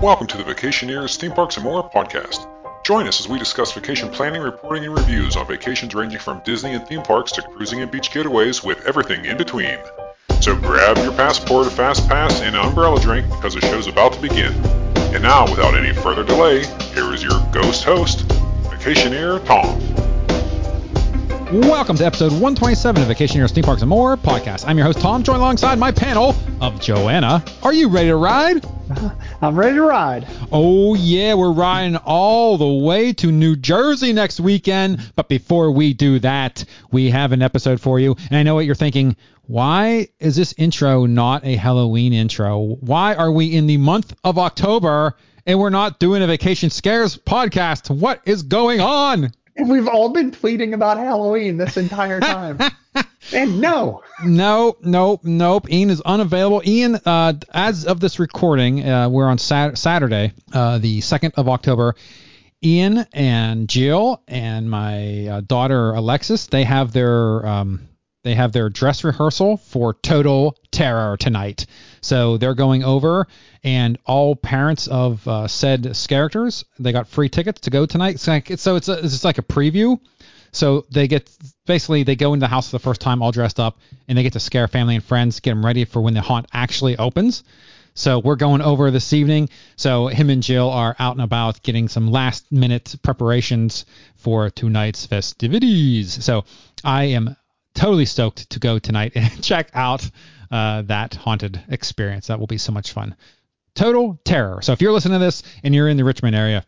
Welcome to the Vacationeers Theme Parks and More podcast. Join us as we discuss vacation planning, reporting, and reviews on vacations ranging from Disney and theme parks to cruising and beach getaways with everything in between. So grab your passport, a fast pass, and an umbrella drink because the show's about to begin. And now, without any further delay, here is your ghost host, Vacationeer Tom. Welcome to episode 127 of Vacationeers Theme Parks and More podcast. I'm your host Tom, joined alongside my panel of Joanna. Are you ready to ride? I'm ready to ride. Oh yeah, we're riding all the way to New Jersey next weekend. But before we do that, we have an episode for you. And I know what you're thinking. Why is this intro not a Halloween intro? Why are we in the month of October and we're not doing a Vacation Scares podcast? What is going on? We've all been tweeting about Halloween this entire time. and no. No, nope, nope. Ian is unavailable. Ian, uh, as of this recording, uh, we're on sat- Saturday, uh, the 2nd of October. Ian and Jill and my uh, daughter Alexis, they have their um, they have their dress rehearsal for Total Terror tonight. So they're going over, and all parents of uh, said characters, they got free tickets to go tonight. So, like, so it's, a, it's just like a preview. So they get basically they go into the house for the first time all dressed up, and they get to scare family and friends, get them ready for when the haunt actually opens. So we're going over this evening. So him and Jill are out and about getting some last minute preparations for tonight's festivities. So I am totally stoked to go tonight and check out uh, that haunted experience. That will be so much fun. Total terror. So if you're listening to this and you're in the Richmond area,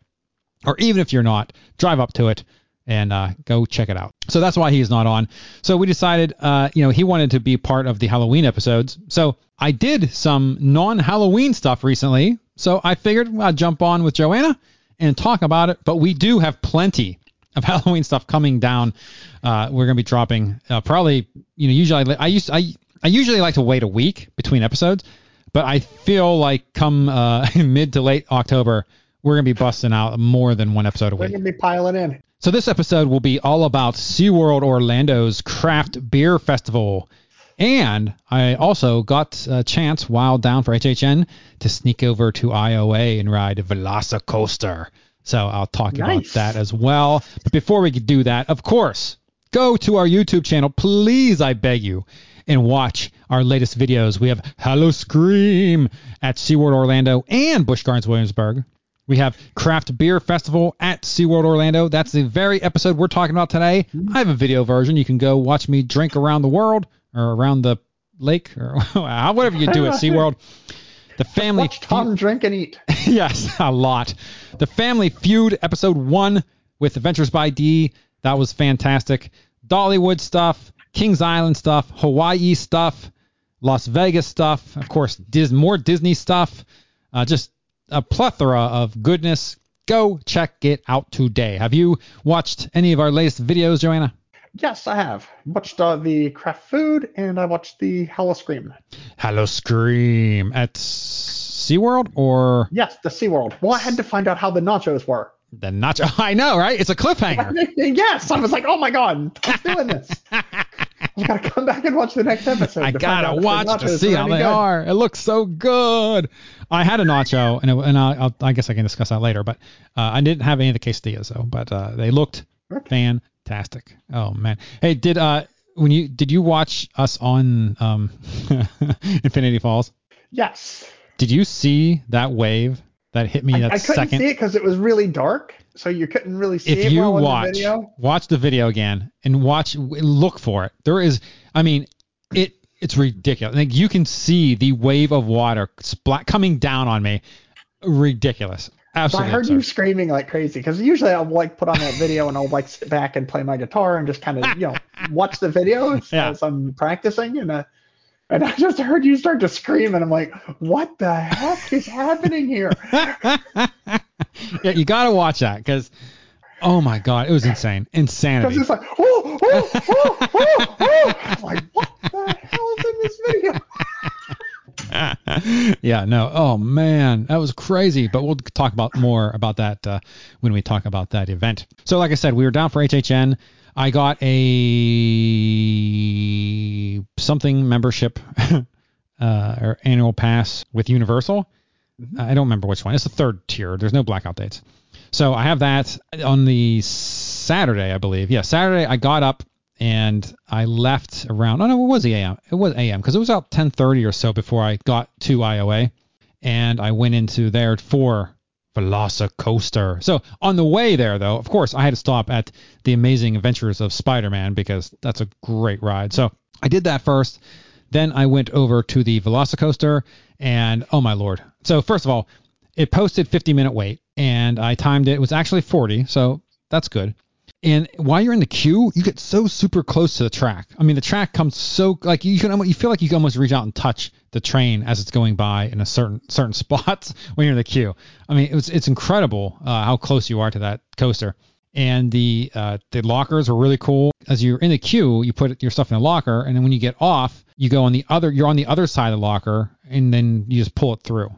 or even if you're not, drive up to it and uh, go check it out. So that's why he's not on. So we decided, uh, you know, he wanted to be part of the Halloween episodes. So I did some non-Halloween stuff recently. So I figured I'd jump on with Joanna and talk about it. But we do have plenty of Halloween stuff coming down. Uh, we're gonna be dropping uh, probably, you know, usually I, I used I I usually like to wait a week between episodes, but I feel like come uh, mid to late October we're gonna be busting out more than one episode a week. We're going to be piling in. So this episode will be all about SeaWorld Orlando's Craft Beer Festival. And I also got a chance while down for HHN to sneak over to IOA and ride Velocicoaster. So I'll talk about that as well. But before we do that, of course, go to our YouTube channel, please, I beg you, and watch our latest videos. We have Howl-O-Scream at SeaWorld Orlando and Busch Gardens Williamsburg. We have Craft Beer Festival at SeaWorld Orlando. That's the very episode we're talking about today. I have a video version. You can go watch me drink around the world or around the lake or whatever you do at SeaWorld. The family Watch Tom drink and eat. yes, a lot. The Family Feud episode one with Adventures by D. That was fantastic. Dollywood stuff, Kings Island stuff, Hawaii stuff, Las Vegas stuff, of course, Dis- more Disney stuff. Uh, just a plethora of goodness. Go check it out today. Have you watched any of our latest videos, Joanna? Yes, I have. Watched uh, the craft food and I watched the Howl-O-Scream. Hello Scream at SeaWorld or Yes, the SeaWorld. Well, I had to find out how the nachos were. the Nacho? I know, right? It's a cliffhanger. yes, I was like, oh my god, I'm doing this. I gotta come back and watch the next episode. I to gotta out if the watch to see how they good. are. It looks so good. I had a nacho, and, it, and I, I'll, I guess I can discuss that later. But uh, I didn't have any of the quesadillas though. But uh, they looked fantastic. Oh man. Hey, did uh when you did you watch us on um Infinity Falls? Yes. Did you see that wave that hit me I, that I couldn't second? see it because it was really dark, so you couldn't really see if it you well in the watch watch the video again and watch look for it there is i mean it it's ridiculous like you can see the wave of water splat coming down on me ridiculous Absolutely. So I heard you screaming like crazy because usually I'll like put on that video and I'll like sit back and play my guitar and just kind of you know watch the video as, Yeah. as I'm practicing and uh, and I just heard you start to scream and I'm like, what the heck is happening here? yeah you gotta watch that because oh my god it was insane Insanity. Because it's like, oh, oh, oh, oh, oh. I'm like, what the hell is in this video? yeah, no. Oh man, that was crazy. But we'll talk about more about that uh, when we talk about that event. So, like I said, we were down for HHN. I got a something membership uh, or annual pass with Universal. Mhm. I don't remember which one. It's the third tier. There's no blackout dates. So I have that on the Saturday, I believe. Yeah, Saturday I got up and I left around. Oh no, it was AM. It was AM because it was about 10:30 or so before I got to IOA, and I went into there for Velocicoaster. So on the way there, though, of course, I had to stop at the Amazing Adventures of Spider-Man because that's a great ride. So I did that first. Then I went over to the Velocicoaster, and oh my lord! So first of all, it posted 50 minute wait, and I timed it. It was actually 40, so that's good. And while you're in the queue, you get so super close to the track. I mean, the track comes so like you can you feel like you can almost reach out and touch the train as it's going by in a certain certain spots when you're in the queue. I mean, it's it's incredible uh, how close you are to that coaster. And the uh, the lockers were really cool. As you're in the queue, you put your stuff in a locker, and then when you get off, you go on the other. You're on the other side of the locker, and then you just pull it through.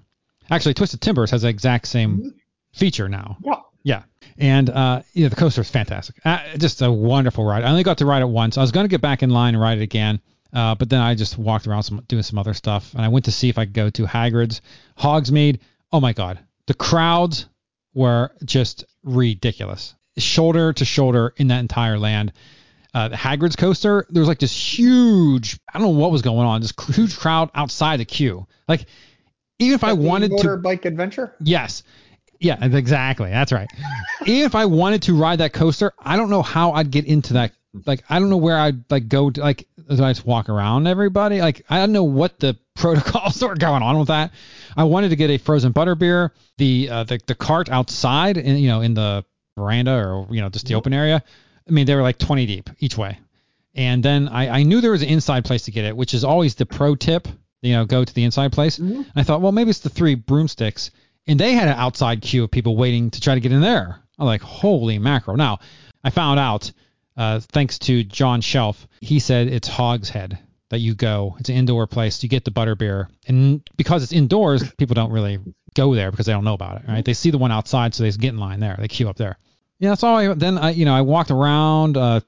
Actually, Twisted Timbers has the exact same feature now. Yeah. Yeah. And uh, yeah, the coaster is fantastic. Uh, just a wonderful ride. I only got to ride it once. I was going to get back in line and ride it again, uh, but then I just walked around some, doing some other stuff, and I went to see if I could go to Hagrid's, Hogsmeade. Oh my God, the crowds were just ridiculous, shoulder to shoulder in that entire land. Uh, the Hagrid's coaster, there was like this huge, I don't know what was going on, this huge crowd outside the queue. Like, even if I wanted to, motorbike adventure. Yes. Yeah, exactly. That's right. Even if I wanted to ride that coaster, I don't know how I'd get into that. Like, I don't know where I'd like go to. Like, do I just walk around everybody? Like, I don't know what the protocols are going on with that. I wanted to get a frozen butterbeer. The uh, the the cart outside, in, you know, in the veranda or you know just the open area. I mean, they were like 20 deep each way. And then I, I knew there was an inside place to get it, which is always the pro tip. You know, go to the inside place. Mhm. And I thought, well, maybe it's the three broomsticks. And they had an outside queue of people waiting to try to get in there. I'm like, holy mackerel. Now, I found out, uh, thanks to John Shelf, he said it's Hogshead that you go. It's an indoor place. You get the butterbeer. And because it's indoors, people don't really go there because they don't know about it, right? They see the one outside, so they get in line there. They queue up there. Yeah, that's all I, then I, you know, I walked around, uh,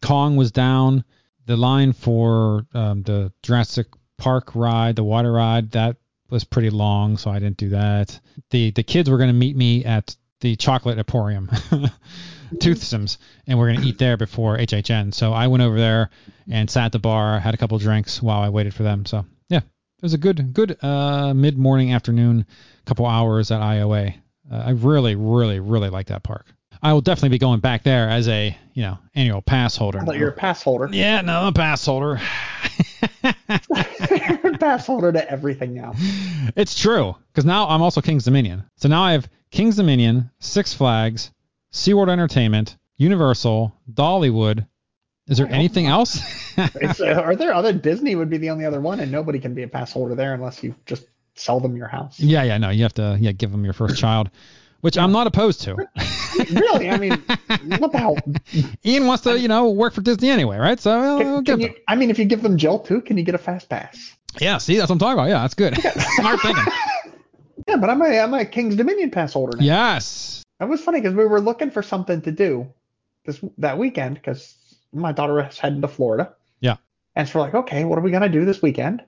Kong was down. The line for um, the Jurassic Park ride, the water ride, that was pretty long, so I didn't do that. The the kids were going to meet me at the Chocolate Emporium, Toothsomes, and we're going to eat there before HHN. So I went over there and sat at the bar, had a couple drinks while I waited for them. So yeah, it was a good good uh, mid morning afternoon, couple hours at IOA. Uh, I really really really like that park. I will definitely be going back there as a you know annual pass holder. I thought you're a pass holder. Yeah, no, I'm a pass holder. pass holder to everything now. It's true, because now I'm also King's Dominion. So now I have King's Dominion, Six Flags, SeaWorld Entertainment, Universal, Dollywood. Is there Oh, anything else? Uh, are there other Disney would be the only other one, and nobody can be a pass holder there unless you just sell them your house. yeah, yeah, no, you have to yeah give them your first child, which I'm not opposed to. really? I mean, what the hell? Ian wants to you know work for Disney anyway, right? So I'll Can, give can you. I mean, if you give them Jill too, can you get a fast pass? Yeah, see, that's what I'm talking about. Yeah, that's good. Smart thinking. Yeah, but I'm a I'm a King's Dominion pass holder now. Yes. It was funny because we were looking for something to do this that weekend because my daughter was heading to Florida. Yeah. And so we're like, okay, what are we gonna do this weekend?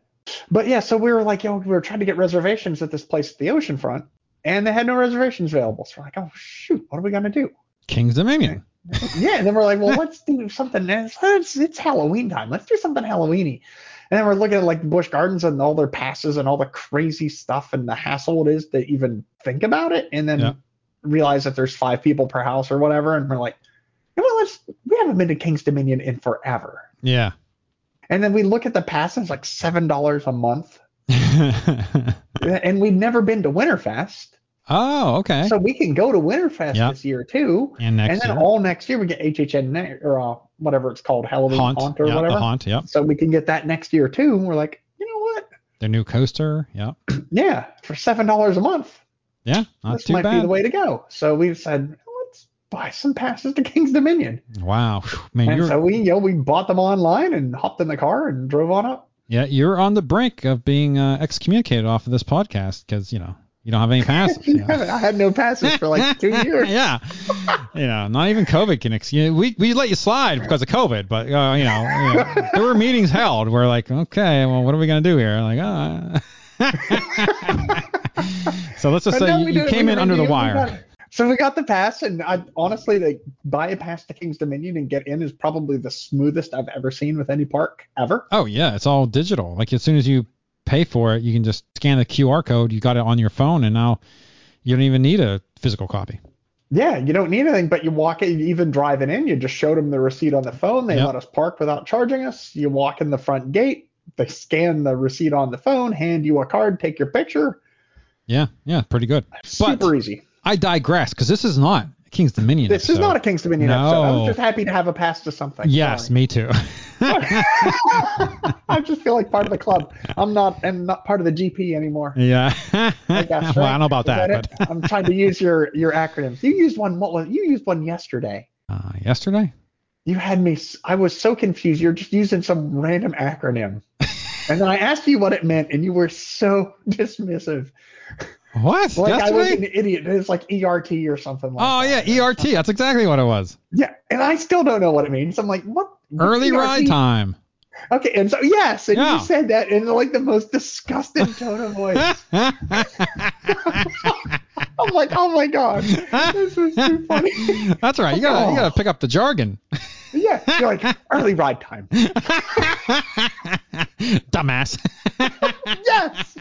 But yeah, so we were like, yo, know, we were trying to get reservations at this place at the oceanfront, and they had no reservations available. So we're like, oh shoot, what are we gonna do? King's Dominion. yeah, and then we're like, well, let's do something. It's, it's, Halloween time. Let's do something Halloweeny. And then we're looking at like Busch Gardens and all their passes and all the crazy stuff and the hassle it is to even think about it. And then Yeah. realize that there's five people per house or whatever. And we're like, know let's, we haven't been to King's Dominion in forever. Yeah. And then we look at the passes, like $7 a month. And we've never been to Winterfest. oh, okay. So we can go to Winterfest Yeah. this year too. and next and then year, all next year we get HHN or uh, whatever it's called, Halloween haunt, Haunt, or yeah, whatever. the haunt, yep. So we can get that next year too. And we're like, you know what? Their new coaster, yep. Yeah, for seven dollars a month, Yeah, not this too might be the way to go. So we said, let's buy some passes to King's Dominion. Wow, man, and so we, you know, we bought them online and hopped in the car and drove on up. Yeah, you're on the brink of being uh, excommunicated off of this podcast because you know you don't have any passes. you know. I had no passes for like two years. yeah, you know, not even COVID can. Ex- we we let you slide because of COVID, but uh, you, know, you know, there were meetings held. We're like, okay, well, what are we gonna do here? Like, uh. So let's just But say no, you, you came in under the wire. So we got the pass, and I honestly, to buy a pass to King's Dominion and get in is probably the smoothest I've ever seen with any park ever. Oh yeah, it's all digital. Like as soon as you pay for it, you can just scan the QR code. You got it on your phone, and now you don't even need a physical copy. Yeah, you don't need anything, but you walk in, even driving in, you just showed them the receipt on the phone. They Yep. let us park without charging us. You walk in the front gate, they scan the receipt on the phone, hand you a card, take your picture. Yeah, yeah, pretty good. But Super easy. I digress because this is not King's Dominion. This is not a King's Dominion episode. I No. was just happy to have a pass to something. Yes, Sorry. me too. I just feel like part of the club. I'm not, and not part of the GP anymore. yeah. I guess, well, I don't know about Is that, it? but I'm trying to use your your acronyms. You used one. What was you used one yesterday? uh, yesterday. You had me. I was so confused. You're just using some random acronym, and then I asked you what it meant, and you were so dismissive. What? Like I was an idiot. It's like ERT or something like Oh that. yeah, ERT. That's exactly what it was. Yeah, and I still don't know what it means. I'm like, what? Early ERT? ride time. Okay, and so yes, and Yeah. you said that in like the most disgusting tone of voice. I'm like, oh my god, this is too funny. That's right. You gotta you Oh. gotta pick up the jargon. yeah, you're like early ride time. Dumbass. Yes.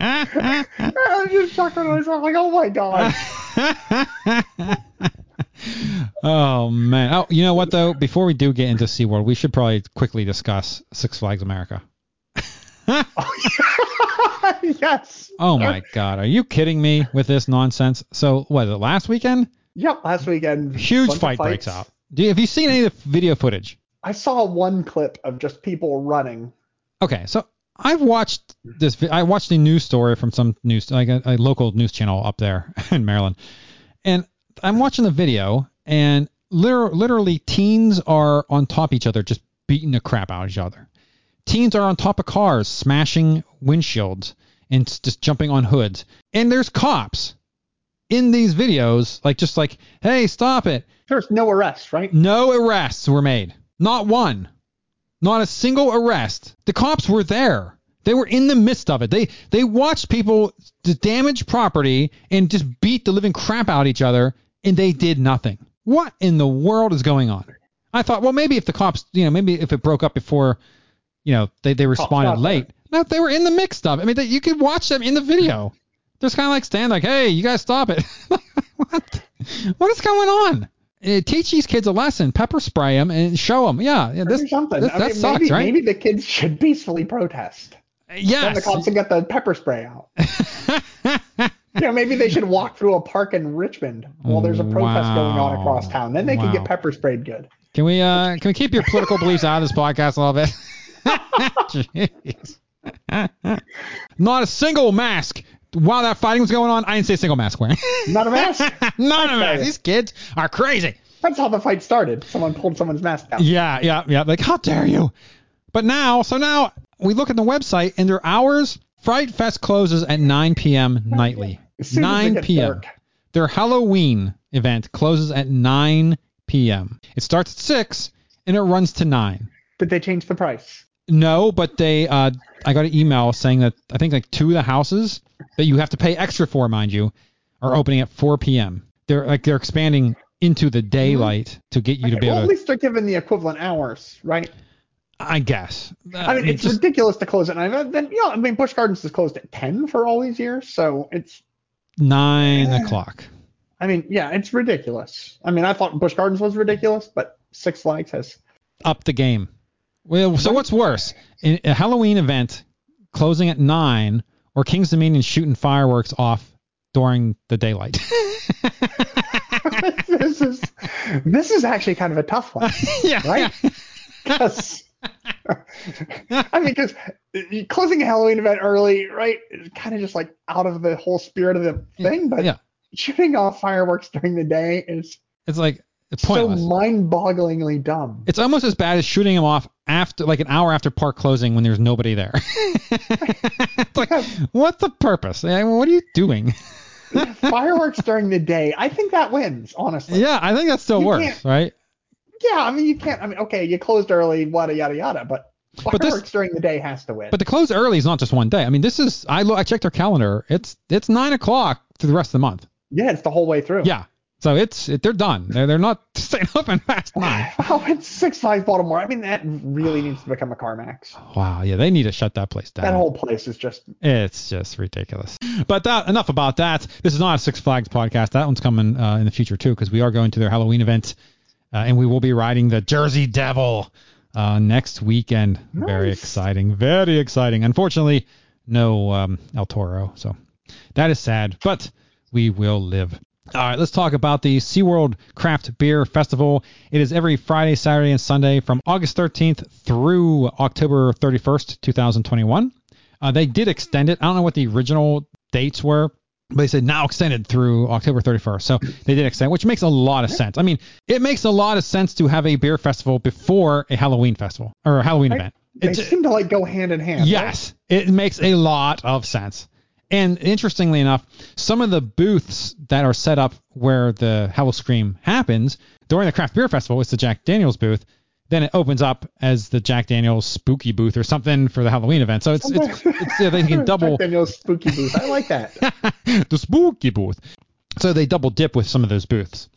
I was just chuckling to myself, like, oh my god. oh man. Oh, you know what though? Before we do get into SeaWorld, we should probably quickly discuss Six Flags America. yes. Oh my god, are you kidding me with this nonsense? So what is it last weekend? Yep. Last weekend, Huge fight breaks out. Do you, have you seen any of the video footage? I saw one clip of just people running. Okay, so I've watched this. I watched a news story from some news, like a, a local news channel up there in Maryland, and I'm watching the video, and liter- literally teens are on top of each other, just beating the crap out of each other. Teens are on top of cars, smashing windshields and just jumping on hoods, and there's cops in these videos, like just like, hey, stop it. There's no arrests, right? No arrests were made. Not one. Not a single arrest. The cops were there. They were in the midst of it. They they watched people damage property and just beat the living crap out of each other, and they did nothing. What in the world is going on? I thought, well, maybe if the cops, you know, maybe if it broke up before, you know, they, they responded got late. No, they were in the mix of it. I mean, they, you could watch them in the video. They're just kind of like stand like, hey, you guys stop it. what? What is going on? Uh, teach these kids a lesson. Pepper spray them and show them. Yeah, yeah this, something. this- that mean, sucks, maybe, right? maybe the kids should peacefully protest. Then the cops will get the pepper spray out. You know, maybe they should walk through a park in Richmond while there's a protest going on across town. Then they can Wow. get pepper sprayed good. Can we uh can we keep your political beliefs out of this podcast a little bit? Jeez. Not a single mask while that fighting was going on. I didn't see a single mask wearing. Not a mask. None of Okay. mask. These kids are crazy. That's how the fight started. Someone pulled someone's mask down. Yeah, yeah, yeah. Like, how dare you? But now, so now we look at the website and their hours. Fright Fest closes at 9 p.m. nightly. As soon as it 9 p.m. dark. Their Halloween event closes at 9 p.m. It starts at 6 and it runs to 9. Did they change the price? No, but they uh I got an email saying that I think like two of the houses that you have to pay extra for, mind you, are opening at 4 p.m. They're like they're expanding into the daylight to get you to be well, able at to least they're given the equivalent hours, right? I guess. I mean, Uh, it's just- ridiculous to close at nine. Then, yeah, I mean, Busch Gardens has closed at ten for all these years, so it's. nine o'clock. I mean, yeah, it's ridiculous. I mean, I thought Busch Gardens was ridiculous, but Six Flags has. Up the game. Well, so what's worse? A Halloween event closing at nine or King's Dominion shooting fireworks off during the daylight? this is this is actually kind of a tough one, yeah. right? 'Cause- I mean, because closing a Halloween event early, right, is kind of just like out of the whole spirit of the thing. But Yeah. shooting off fireworks during the day is It's like it's so mind-bogglingly dumb. it's almost as bad as shooting them off after like an hour after park closing when there's nobody there. it's like what's the purpose? What are you doing? fireworks during the day, I think that wins, honestly. yeah, I think that still You works, right? Yeah, I mean, you can't. I mean, okay, you closed early, wada yada yada, but But this- Fireworks during the day has to win. But the close early is not just one day. I mean, this is I lo- I checked their calendar. It's it's nine o'clock through the rest of the month. yeah, it's the whole way through. Yeah. So it's it, they're done. They're they're not staying up open past nine. Oh, it's Six Flags Baltimore. I mean, that really needs to become a CarMax. Wow. Yeah, they need to shut that place down. That whole place is just. It's just ridiculous. But that enough about that. This is not a Six Flags podcast. That one's coming uh, in the future too, because we are going to their Halloween event, uh, and we will be riding the Jersey Devil uh, next weekend. Very exciting. Very exciting. Unfortunately, no um, El Toro, so that is sad. But we will live. All right, let's talk about the SeaWorld Craft Beer Festival. It is every Friday, Saturday, and Sunday from August 13th through October 31st, 2021. Uh, they did extend it. I don't know what the original dates were, but they said now extended through October 31st. So they did extend, which makes a lot of sense. I mean, it makes a lot of sense to have a beer festival before a Halloween festival or a Halloween event. They It- seem to like go hand in hand. right? Yes, it makes a lot of sense. And interestingly enough, some of the booths that are set up where the Hell Scream happens during the craft beer festival, it's the Jack Daniels booth. Then it opens up as the Jack Daniels spooky booth or something for the Halloween event. So it's it's, it's yeah, they can double Jack Daniel's spooky booth. I like that. the spooky booth. So they double dip with some of those booths.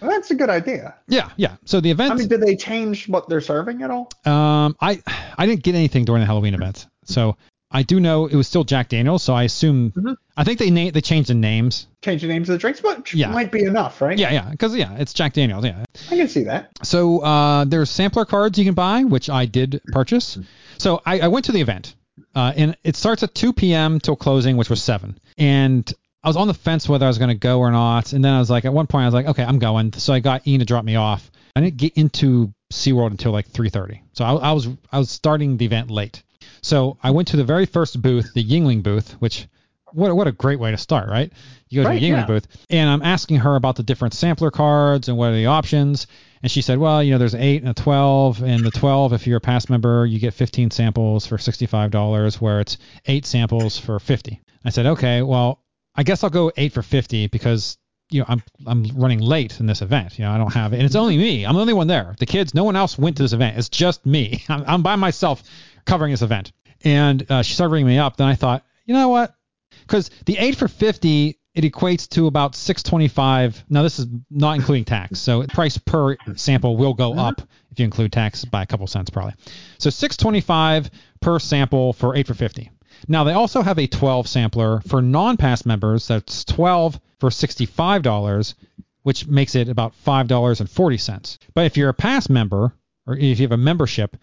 Well, that's a good idea. Yeah, yeah. So the event I mean, did they change what they're serving at all? Um, I I didn't get anything during the Halloween event, so I do know it was still Jack Daniels. So I assume Mhm. I think they na- they changed the names. Change the names of the drinks, but Yeah. might be enough, right? Yeah, yeah, because yeah, it's Jack Daniels. Yeah. I can see that. So uh, there's sampler cards you can buy, which I did purchase. So I, I went to the event, uh, and it starts at 2 p.m. till closing, which was seven. And I was on the fence whether I was going to go or not. And then I was like, at one point, I was like, okay, I'm going. So I got Ian to drop me off. I didn't get into SeaWorld until like 3:30. So I, I was I was starting the event late. So I went to the very first booth, the Yuengling booth, which what what a great way to start, right? You go Right, to the Yuengling yeah. booth, and I'm asking her about the different sampler cards and what are the options. And she said, well, you know, there's 8 and a 12, and the 12, if you're a pass member, you get 15 samples for $65, where it's 8 samples for 50. I said, okay, well, I guess I'll go 8 for 50 because you know I'm I'm running late in this event. You know, I don't have, it, and it's only me. I'm the only one there. The kids, no one else went to this event. It's just me. I'm, I'm by myself covering this event. And uh, she started ringing me up. Then I thought, you know what? Because the eight for 50, it equates to about 625. Now this is not including tax, so price per sample will go up if you include tax by a couple cents probably. So 625 per sample for eight for 50. Now they also have a 12 sampler for non-pass members. That's 12 for $65, which makes it about $5.40. But if you're a pass member or if you have a membership,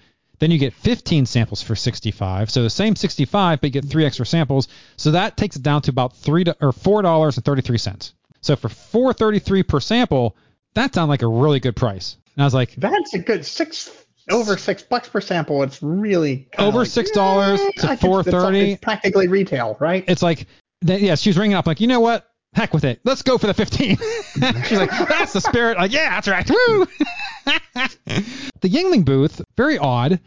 then you get 15 samples for 65. So the same 65, but you get three extra samples. So that takes it down to about three to, or four dollars and 33 cents. So for 4.33 per sample, that sounds like a really good price. And I was like, That's a good six over six bucks per sample. It's really Over like, $6 to I could- $4.30. It's, it's practically retail, right? it's like, yeah, she was ringing up like, you know what? Heck with it. Let's go for the 15. She's like, that's the spirit. Like, yeah, that's right. Woo! the Yuengling booth, very odd.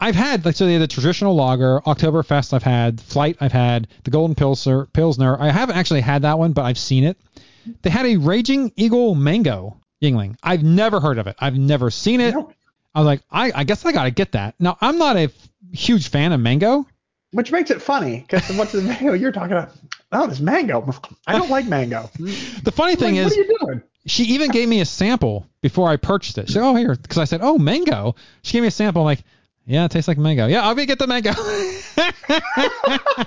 I've had like so they had the traditional lager, Oktoberfest I've had, Flight I've had, the Golden Pilsner, Pilsner. I haven't actually had that one, but I've seen it. They had a Raging Eagle Mango Yuengling. I've never heard of it. I've never seen it. No. I was like, I, I guess I gotta get that. Now I'm not a f- huge fan of mango. Which makes it funny because what's the mango you're talking about? Oh, this mango. I don't like mango. The funny thing Like, is, what are you doing? she even gave me a sample before I purchased it. She said, "Oh, here," because I said, "Oh, mango." She gave me a sample. I'm like, yeah, it tastes like mango. Yeah, I'll be get the mango.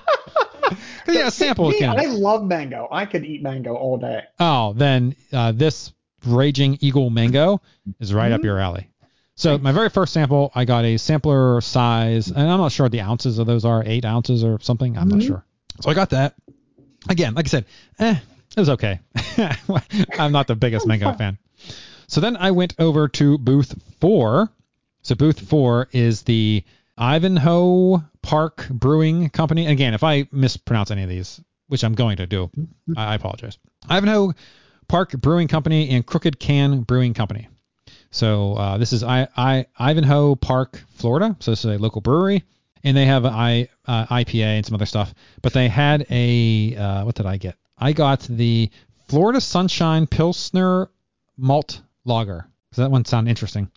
yeah, sample Me, again. I love mango. I could eat mango all day. Oh, then uh, this Raging Eagle Mango is right up your alley. So my very first sample, I got a sampler size, and I'm not sure what the ounces of those are, eight ounces or something. I'm not sure. So I got that. Again, like I said, eh, it was okay. I'm not the biggest mango fan. So then I went over to booth four. So booth four is the Ivanhoe Park Brewing Company. Again, if I mispronounce any of these, which I'm going to do, I I apologize. Ivanhoe Park Brewing Company and Crooked Can Brewing Company. So uh, this is I, I Ivanhoe Park, Florida. So this is a local brewery, and they have I, uh, IPA and some other stuff. But they had a uh, what did I get? I got the Florida Sunshine Pilsner Malt Lager. That one sound interesting?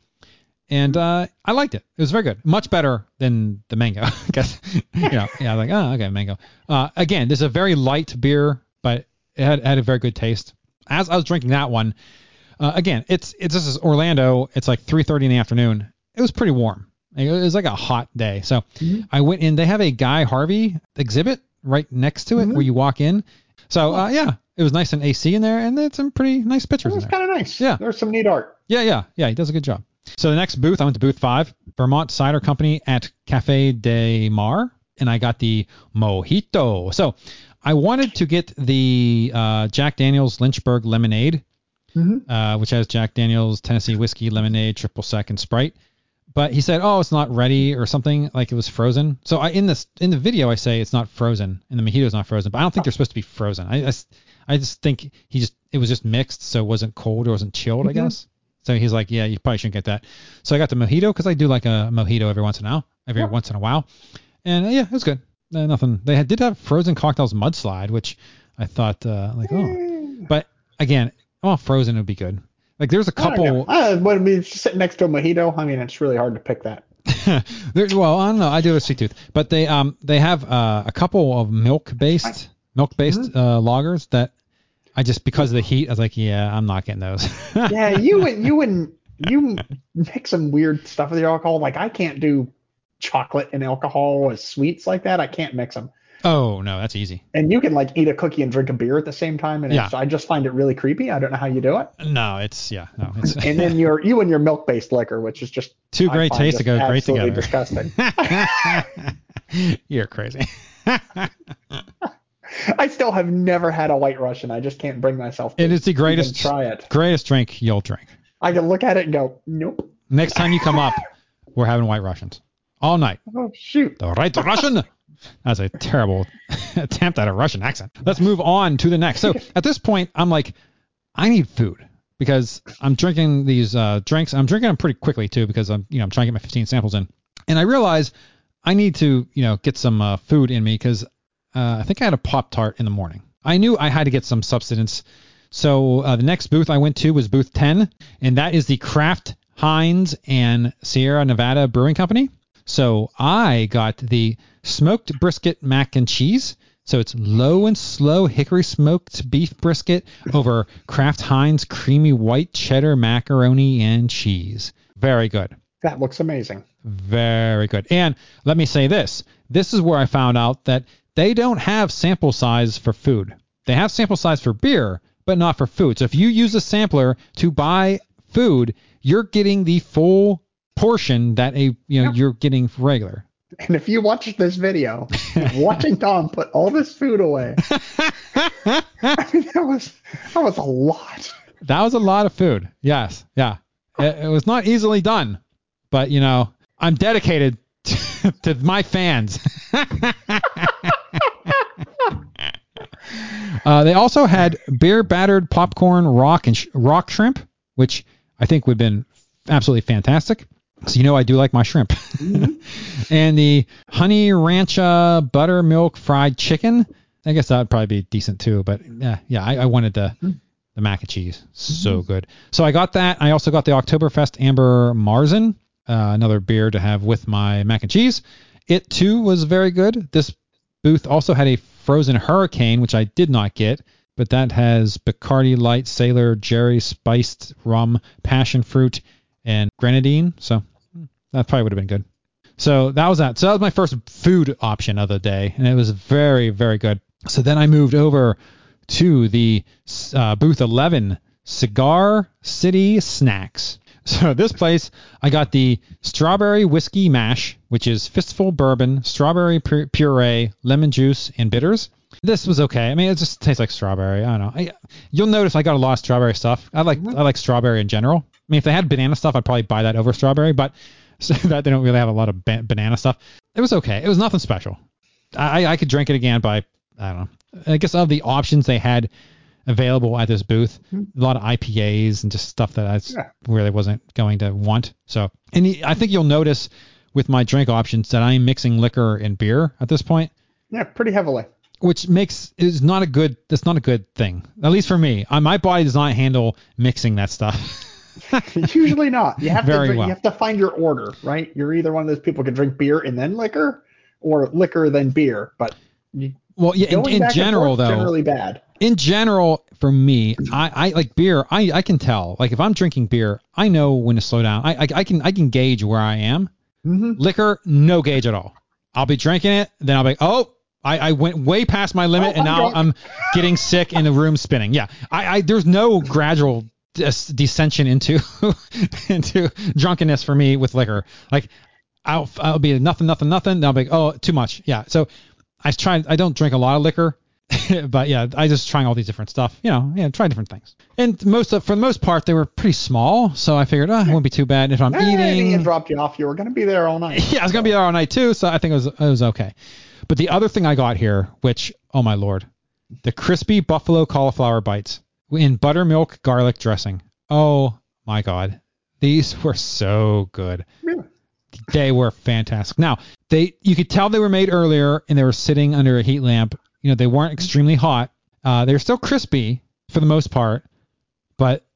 and uh, I liked it. It was very good, much better than the mango. I guess you know, yeah, I was like, oh, okay, mango. Uh, again, this is a very light beer, but it had, had a very good taste. As I was drinking that one, uh, again, it's it's this is Orlando. It's like 3:30 in the afternoon. It was pretty warm. It was like a hot day. So I went in. They have a Guy Harvey exhibit right next to it where you walk in. So uh, yeah, it was nice and AC in there, and it's some pretty nice pictures It was kind of nice. Yeah. There's some neat art. Yeah, yeah, yeah. He does a good job. So the next booth, I went to booth five, Vermont Cider Company at Cafe de Mar, and I got the mojito. So I wanted to get the uh, Jack Daniel's Lynchburg Lemonade, uh, which has Jack Daniel's Tennessee Whiskey Lemonade, triple sec, and Sprite. But he said, "Oh, it's not ready or something, like it was frozen." So I in this in the video I say it's not frozen, and the mojito's not frozen, but I don't think they're supposed to be frozen. I just think he just it was just mixed, so it wasn't cold or wasn't chilled, I guess. So he's like, "Yeah, you probably shouldn't get that." So I got the mojito because I do like a mojito every once in a while, every once in a while, and yeah, it was good. Uh, nothing. They had, did have frozen cocktails mudslide, which I thought uh, like oh, but again, oh, frozen would be good. Like there's a I don't know. couple. Uh, but I mean, sitting next to a mojito, I mean, it's really hard to pick that. there, well, I don't know. I do have a sweet tooth, but they um they have uh, a couple of milk based milk based uh, lagers that I just because of the heat I was like, yeah, I'm not getting those. Yeah, you and you and you mix some weird stuff with your alcohol. Like I can't do chocolate and alcohol as sweets like that. I can't mix them. Oh no, that's easy. And you can like eat a cookie and drink a beer at the same time, and it's, Yeah. I just find it really creepy. I don't know how you do it. No, it's yeah, no, it's And then your you and your milk based liquor, which is just two great tastes to go great absolutely together. Disgusting. You're crazy. I still have never had a White Russian. I just can't bring myself. To It is the greatest Try it. greatest drink you'll drink. I can look at it and go, nope. Next time you come up, we're having white Russians all night. Oh shoot. The right Russian. That's a terrible attempt at a Russian accent. Let's move on to the next. So at this point, I'm like, I need food because I'm drinking these uh, drinks. I'm drinking them pretty quickly too because I'm, you know, I'm trying to get my 15 samples in, and I realize I need to, you know, get some uh, food in me because uh, I think I had a Pop Tart in the morning. I knew I had to get some substance. So uh, the next booth I went to was booth 10, and that is the Kraft Heinz and Sierra Nevada Brewing Company. So I got the smoked brisket mac and cheese. So it's low and slow hickory smoked beef brisket over Kraft Heinz creamy white cheddar macaroni and cheese. Very good. That looks amazing. Very good. And let me say this this is where I found out that they don't have sample size for food. They have sample size for beer, but not for food. So if you use a sampler to buy food, you're getting the full portion that a you know you're getting regular. And if you watch this video, watching Tom put all this food away, I mean, that was that was a lot. That was a lot of food. Yes. Yeah. It, it was not easily done, but you know, I'm dedicated to, to my fans. uh, they also had beer battered popcorn rock and sh- rock shrimp, which I think would have been absolutely fantastic. So you know I do like my shrimp. and the honey rancha buttermilk fried chicken. I guess that would probably be decent too. But yeah, yeah, I, I wanted the the mac and cheese. So good. So I got that. I also got the Oktoberfest Amber Marzen, uh, another beer to have with my mac and cheese. It too was very good. This booth also had a frozen hurricane, which I did not get, but that has Bacardi Light Sailor Jerry spiced rum, passion fruit, and grenadine. So hmm, that probably would have been good. So that was that. So that was my first food option of the day, and it was very, very good. So then I moved over to the uh, booth 11, Cigar City Snacks. So this place, I got the strawberry whiskey mash, which is fistful bourbon, strawberry puree, lemon juice, and bitters. This was okay. I mean, it just tastes like strawberry. I don't know. I, you'll notice I got a lot of strawberry stuff. I like I like strawberry in general. I mean, if they had banana stuff, I'd probably buy that over strawberry. But so that they don't really have a lot of ba- banana stuff. It was okay. It was nothing special. I, I could drink it again, but I, I don't know. I guess of the options they had available at this booth, a lot of IPAs and just stuff that I Yeah. really wasn't going to want. So, and I think you'll notice with my drink options that I'm mixing liquor and beer at this point, Yeah, pretty heavily. which makes is not a good. That's not a good thing. At least for me, uh, my body does not handle mixing that stuff. Usually not. You have Very to drink, well. you have to find your order, right? You're either one of those people who can drink beer and then liquor, or liquor then beer. But you, Well, yeah, in, in general forth, though, generally bad. in general, for me, I, I like beer. I, I can tell. Like if I'm drinking beer, I know when to slow down. I, I, I can I can gauge where I am. hmm Liquor, no gauge at all. I'll be drinking it, then I'll be oh. I, I went way past my limit, Oh, and I'm now drunk. I'm getting sick and the room spinning. Yeah, I, I there's no gradual descension into into drunkenness for me with liquor. Like I'll I'll be nothing, nothing, nothing. Then I'll be like, oh, too much. Yeah. So I try. I don't drink a lot of liquor, but yeah, I just trying all these different stuff. You know, yeah, try different things. And most of, for the most part, they were pretty small, so I figured, oh, it won't be too bad if I'm Hey, eating. Ian dropped you off. You were going to be there all night. Yeah, I was gonna be there all night too, so I think it was it was okay. But the other thing I got here, which oh my lord, the crispy buffalo cauliflower bites in buttermilk garlic dressing. Oh my god, these were so good. Really? They were fantastic. Now they, you could tell they were made earlier and they were sitting under a heat lamp. You know, they weren't extremely hot. Uh, they were still crispy for the most part, but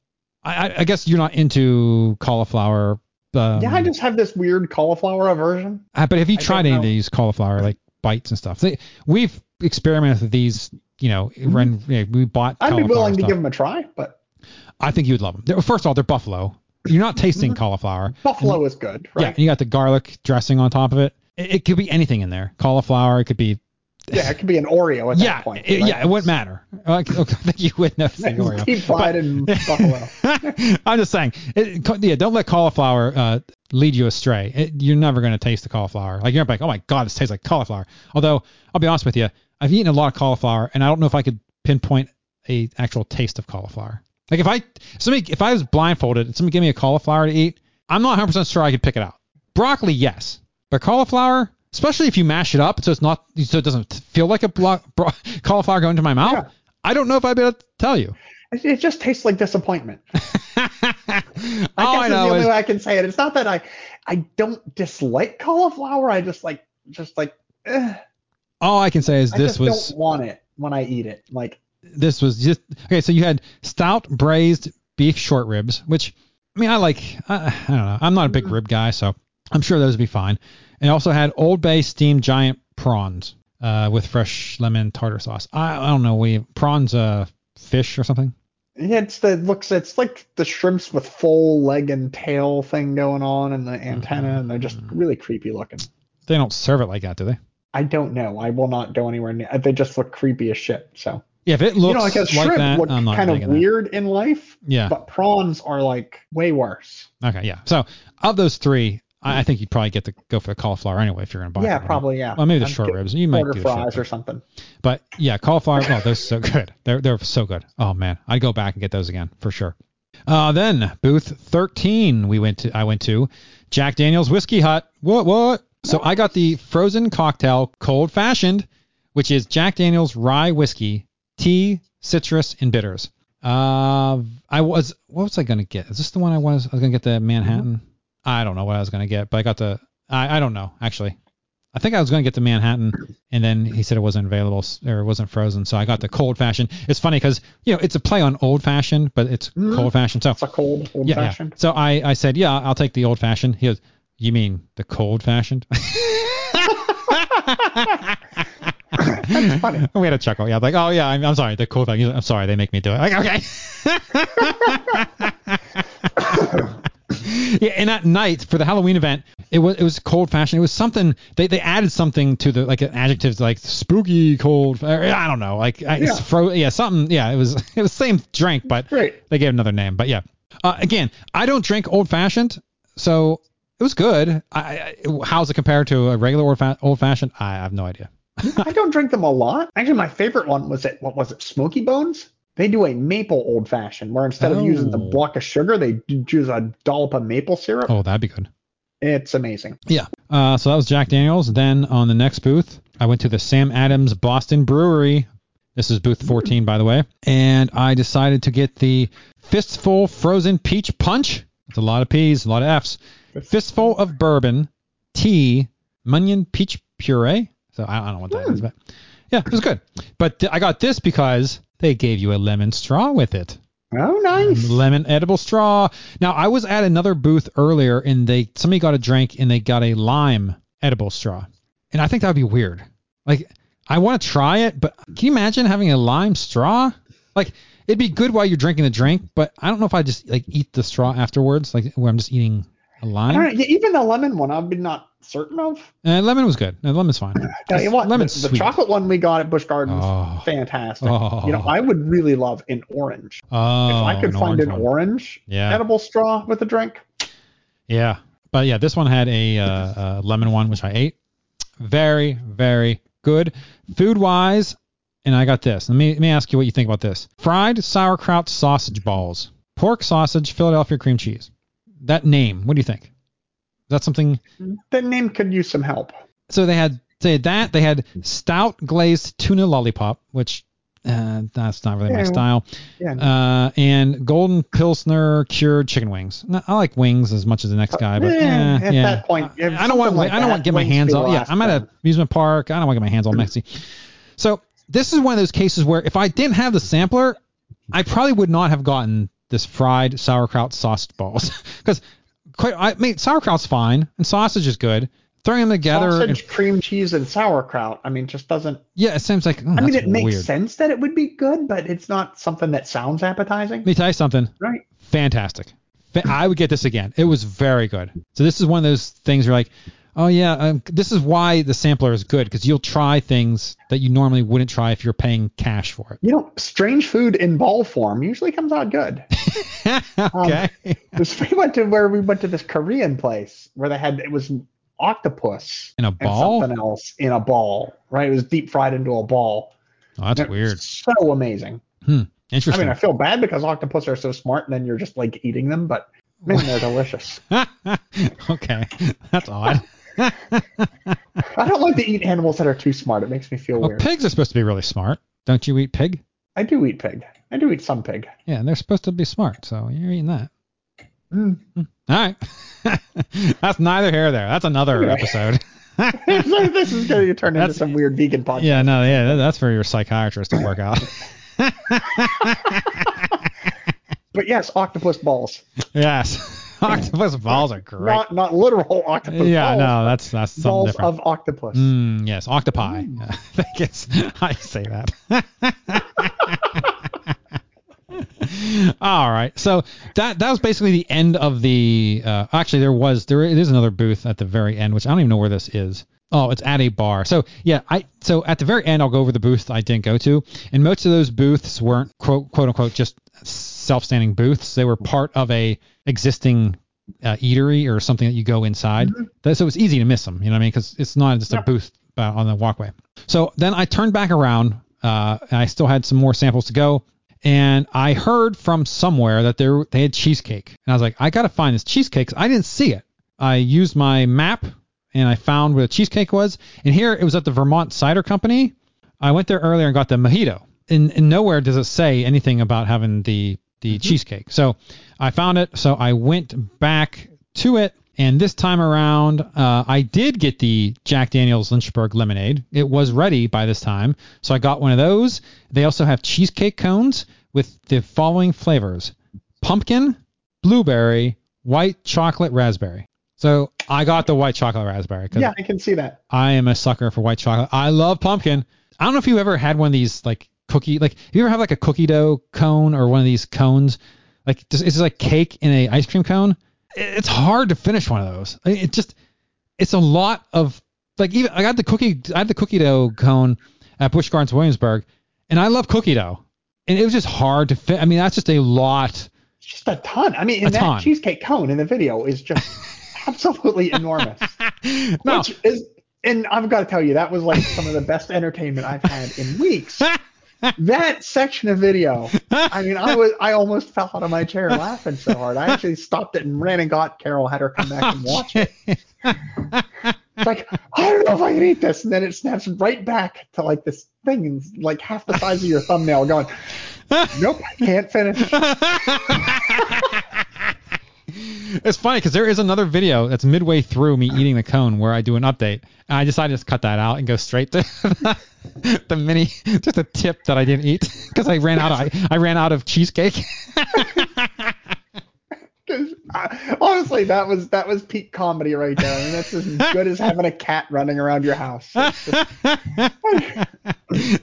I, I- I guess you're not into cauliflower. Um, yeah, I just have this weird cauliflower aversion. uh, but have you I tried any of these cauliflower like bites and stuff? They, we've experimented with these. You know, when yeah, we bought. Mm-hmm. I'd be willing to give them a try, but I think you would love them. They're, first of all, they're buffalo. You're not tasting Mm-hmm. cauliflower. buffalo is good, Yeah, right? and you got the garlic dressing on top of it. it. It could be anything in there. Cauliflower. It could be. Yeah, it could be an Oreo at yeah, that point. it, right? yeah. It wouldn't matter. I think you would know. the Oreo. Deep fried buffalo. I'm just saying. It, yeah, don't let cauliflower uh, lead you astray. It, you're never going to taste the cauliflower. Like you're not like, oh my god, this tastes like cauliflower. Although I'll be honest with you, I've eaten a lot of cauliflower, and I don't know if I could pinpoint a actual taste of cauliflower. Like if I somebody if I was blindfolded and somebody gave me a cauliflower to eat, I'm not 100 percent sure I could pick it out. Broccoli, yes, but cauliflower, especially if you mash it up so it's not so it doesn't feel like a blo- bro- cauliflower going into my mouth. Yeah. I don't know if I'd be able to tell you. It, just tastes like disappointment. All I I guess is the only is way I can say it. It's not that I I don't dislike cauliflower. I just like just like eh, all I can say is I this just was don't want it when I eat it. Like this was just okay. So you had stout braised beef short ribs, which I mean I like. I, I don't know. I'm not a big rib guy, so I'm sure those would be fine. And also had Old Bay steamed giant prawns uh, with fresh lemon tartar sauce. I, I don't know. We prawns uh fish or something. yeah, it's the looks. It's like the shrimps with full leg and tail thing going on, and the antenna, and they're just Mm-hmm. really creepy looking. They don't serve it like that, do they? I don't know. I will not go anywhere near. They just look creepy as shit. So Yeah, if it looks you know, like a like that, look I'm kind of digging that. weird in life, Yeah. but prawns are like way worse. Okay. Yeah. So of those three, I, I think you'd probably get to go for the cauliflower anyway if you're gonna buy. yeah, it, right? probably yeah. Well, maybe the I'd short ribs. You might do short fries or something. But yeah, cauliflower. Oh, they're so good. They're they're so good. Oh man, I'd go back and get those again for sure. Uh, then booth 13, we went to. I went to Jack Daniel's Whiskey Hut. What what? So I got the frozen cocktail, cold fashioned, which is Jack Daniel's rye whiskey, tea, citrus, and bitters. Uh, I was what was I gonna get? Is this the one I was? I was gonna get the Manhattan. I don't know what I was gonna get, but I got the. I I don't know actually. I think I was going to get the Manhattan, and then he said it wasn't available or it wasn't frozen, so I got the cold fashioned. It's funny because you know it's a play on old fashioned, but it's Mhm. cold fashioned. So It's a cold old yeah, yeah. So I I said yeah, I'll take the old fashioned. He goes, you mean the cold fashioned? That's funny. we had a chuckle. Yeah, like, oh yeah, I'm, I'm sorry, the cold fashioned. I'm sorry, they make me do it. Like okay. yeah, and at night for the Halloween event, it was it was cold fashioned. It was something they, they added something to the like an adjective like spooky cold. I don't know, like I, it's Yeah. fro- yeah, something. Yeah, it was it was same drink, but they gave another name. But yeah, uh, again, I don't drink old fashioned, so it was good. I, I how's it compared to a regular old, fa- old fashioned? I have no idea. I don't drink them a lot. Actually, my favorite one was it. What was it? Smokey Bones. They do a maple old fashioned where instead of using the Oh. block of sugar, they use a dollop of maple syrup. Oh, that'd be good. It's amazing. Yeah. Uh, so that was Jack Daniels. Then on the next booth, I went to the Sam Adams Boston Brewery. This is booth 14, by the way. And I decided to get the Fistful Frozen Peach Punch. It's a lot of P's, a lot of F's. Fistful of Bourbon, Tea, Monin Peach Puree. So I, I don't know what that hmm. is, but yeah, it was good. But th- I got this because they gave you a lemon straw with it. Oh, um, nice. lemon edible straw. Now I was at another booth earlier and they somebody got a drink and they got a lime edible straw. And I think that would be weird. Like I want to try it, but can you imagine having a lime straw? Like it'd be good while you're drinking the drink, but I don't know if I just like eat the straw afterwards, like where I'm just eating a lime. know, even the lemon one, I've been not certain of. Uh, lemon was good. Uh, lemon's fine. You what, lemon's the, the chocolate one we got at Busch Gardens, Oh. fantastic. Oh. You know, I would really love an orange. Oh, if I could find an one. orange Yeah. edible straw with a drink, Yeah, but yeah, this one had a, uh, uh lemon one, which I ate. Very, very good. Food wise, and I got this. Let me let me ask you what you think about this. Fried sauerkraut sausage balls, pork sausage, Philadelphia cream cheese. That name, what do you think? Is that something? That name could use some help. So they had had that. They had stout glazed tuna lollipop, which uh, that's not really my style. Yeah. Uh, and golden pilsner cured chicken wings. No, I like wings as much as the next guy, but Eh, eh, at yeah. that point, I, don't want like I don't want to get my hands all. Yeah, I'm at an amusement park. I don't want to get my hands all messy. So this is one of those cases where if I didn't have the sampler, I probably would not have gotten this fried sauerkraut sauce balls because quite I mean sauerkraut's fine and sausage is good. Throwing them together, sausage, cream cheese, and sauerkraut. I mean, just doesn't. yeah, it seems like oh, I mean, it makes weird. sense that it would be good, but it's not something that sounds appetizing, Let me tell you something. right? fantastic. I would get this again. It was very good. So this is one of those things where like, oh yeah, um, this is why the sampler is good because you'll try things that you normally wouldn't try if you're paying cash for it. You know, strange food in ball form usually comes out good. Um, okay. This- we went to where we went to this Korean place where they had it was octopus In a and ball? something else in a ball, right? It was deep fried into a ball. Oh, that's weird. So amazing. I Interesting. I mean, I feel bad because octopus are so smart, and then you're just like eating them, but man, they're delicious. okay. That's odd. I don't like to eat animals that are too smart. It makes me feel Well, weird. pigs are supposed to be really smart. Don't you eat pig? I do eat pig. I do eat some pig. Yeah, and they're supposed to be smart, so you're eating that. Mm. All right. That's neither here nor there. That's another episode. this is going to turn into That's- some weird vegan podcast. Yeah, no, yeah, that's for your psychiatrist to work out. But yes, octopus balls. yes, octopus balls are great. Not not literal octopus yeah, balls. no, that's that's something balls different. of octopus. Mm, yes, octopi. I think it's how you say that. All right, so that that was basically the end of the. Uh, actually, there was there is another booth at the very end, which I don't even know where this is. Oh, it's at a bar. So yeah, I so at the very end, I'll go over the booth I didn't go to, and most of those booths weren't quote quote unquote just self-standing booths. They were part of a existing uh, eatery or something that you go inside. That- So it's easy to miss them. You know what I mean? Because it's not just a booth uh, on the walkway. So then I turned back around. Uh, I still had some more samples to go, and I heard from somewhere that there they had cheesecake, and I was like, I gotta find this cheesecake. I didn't see it. I used my map and I found where the cheesecake was, and here it was at the Vermont Cider Company. I went there earlier and got the mojito. And, and nowhere does it say anything about having the the cheesecake. So I found it. So I went back to it, and this time around, uh, I did get the Jack Daniel's Lynchburg lemonade. It was ready by this time, so I got one of those. They also have cheesecake cones with the following flavors: pumpkin, blueberry, white chocolate, raspberry. So I got the white chocolate raspberry Yeah, I can see that. I am a sucker for white chocolate. I love pumpkin. I don't know if you ever had one of these like cookie like if you ever have like a cookie dough cone or one of these cones like it's just like cake in a ice cream cone. It- It's hard to finish one of those. I- It just it's a lot of like even I got the cookie I had the cookie dough cone at Busch Gardens Williamsburg and I love cookie dough. And it was just hard to fit. I mean, that's just a lot. It's just a ton. I mean, and that ton. cheesecake cone in the video is just absolutely enormous. No, Which is, and I've got to tell you, that was like some of the best entertainment I've had in weeks. that section of video, I mean, I was, I almost fell out of my chair laughing so hard. I actually stopped it and ran and got Carol, had her come back and watch it. It's like, I don't know if I can eat this, and then it snaps right back to like this thing, and like half the size of your thumbnail, going, nope, I can't finish. It's funny because there is another video that's midway through me eating the cone where I do an update, and I decided to just cut that out and go straight to the mini, just a tip that I didn't eat because I ran out of I, I ran out of cheesecake. uh, honestly, that was that was peak comedy right there. I mean, that's as good as having a cat running around your house.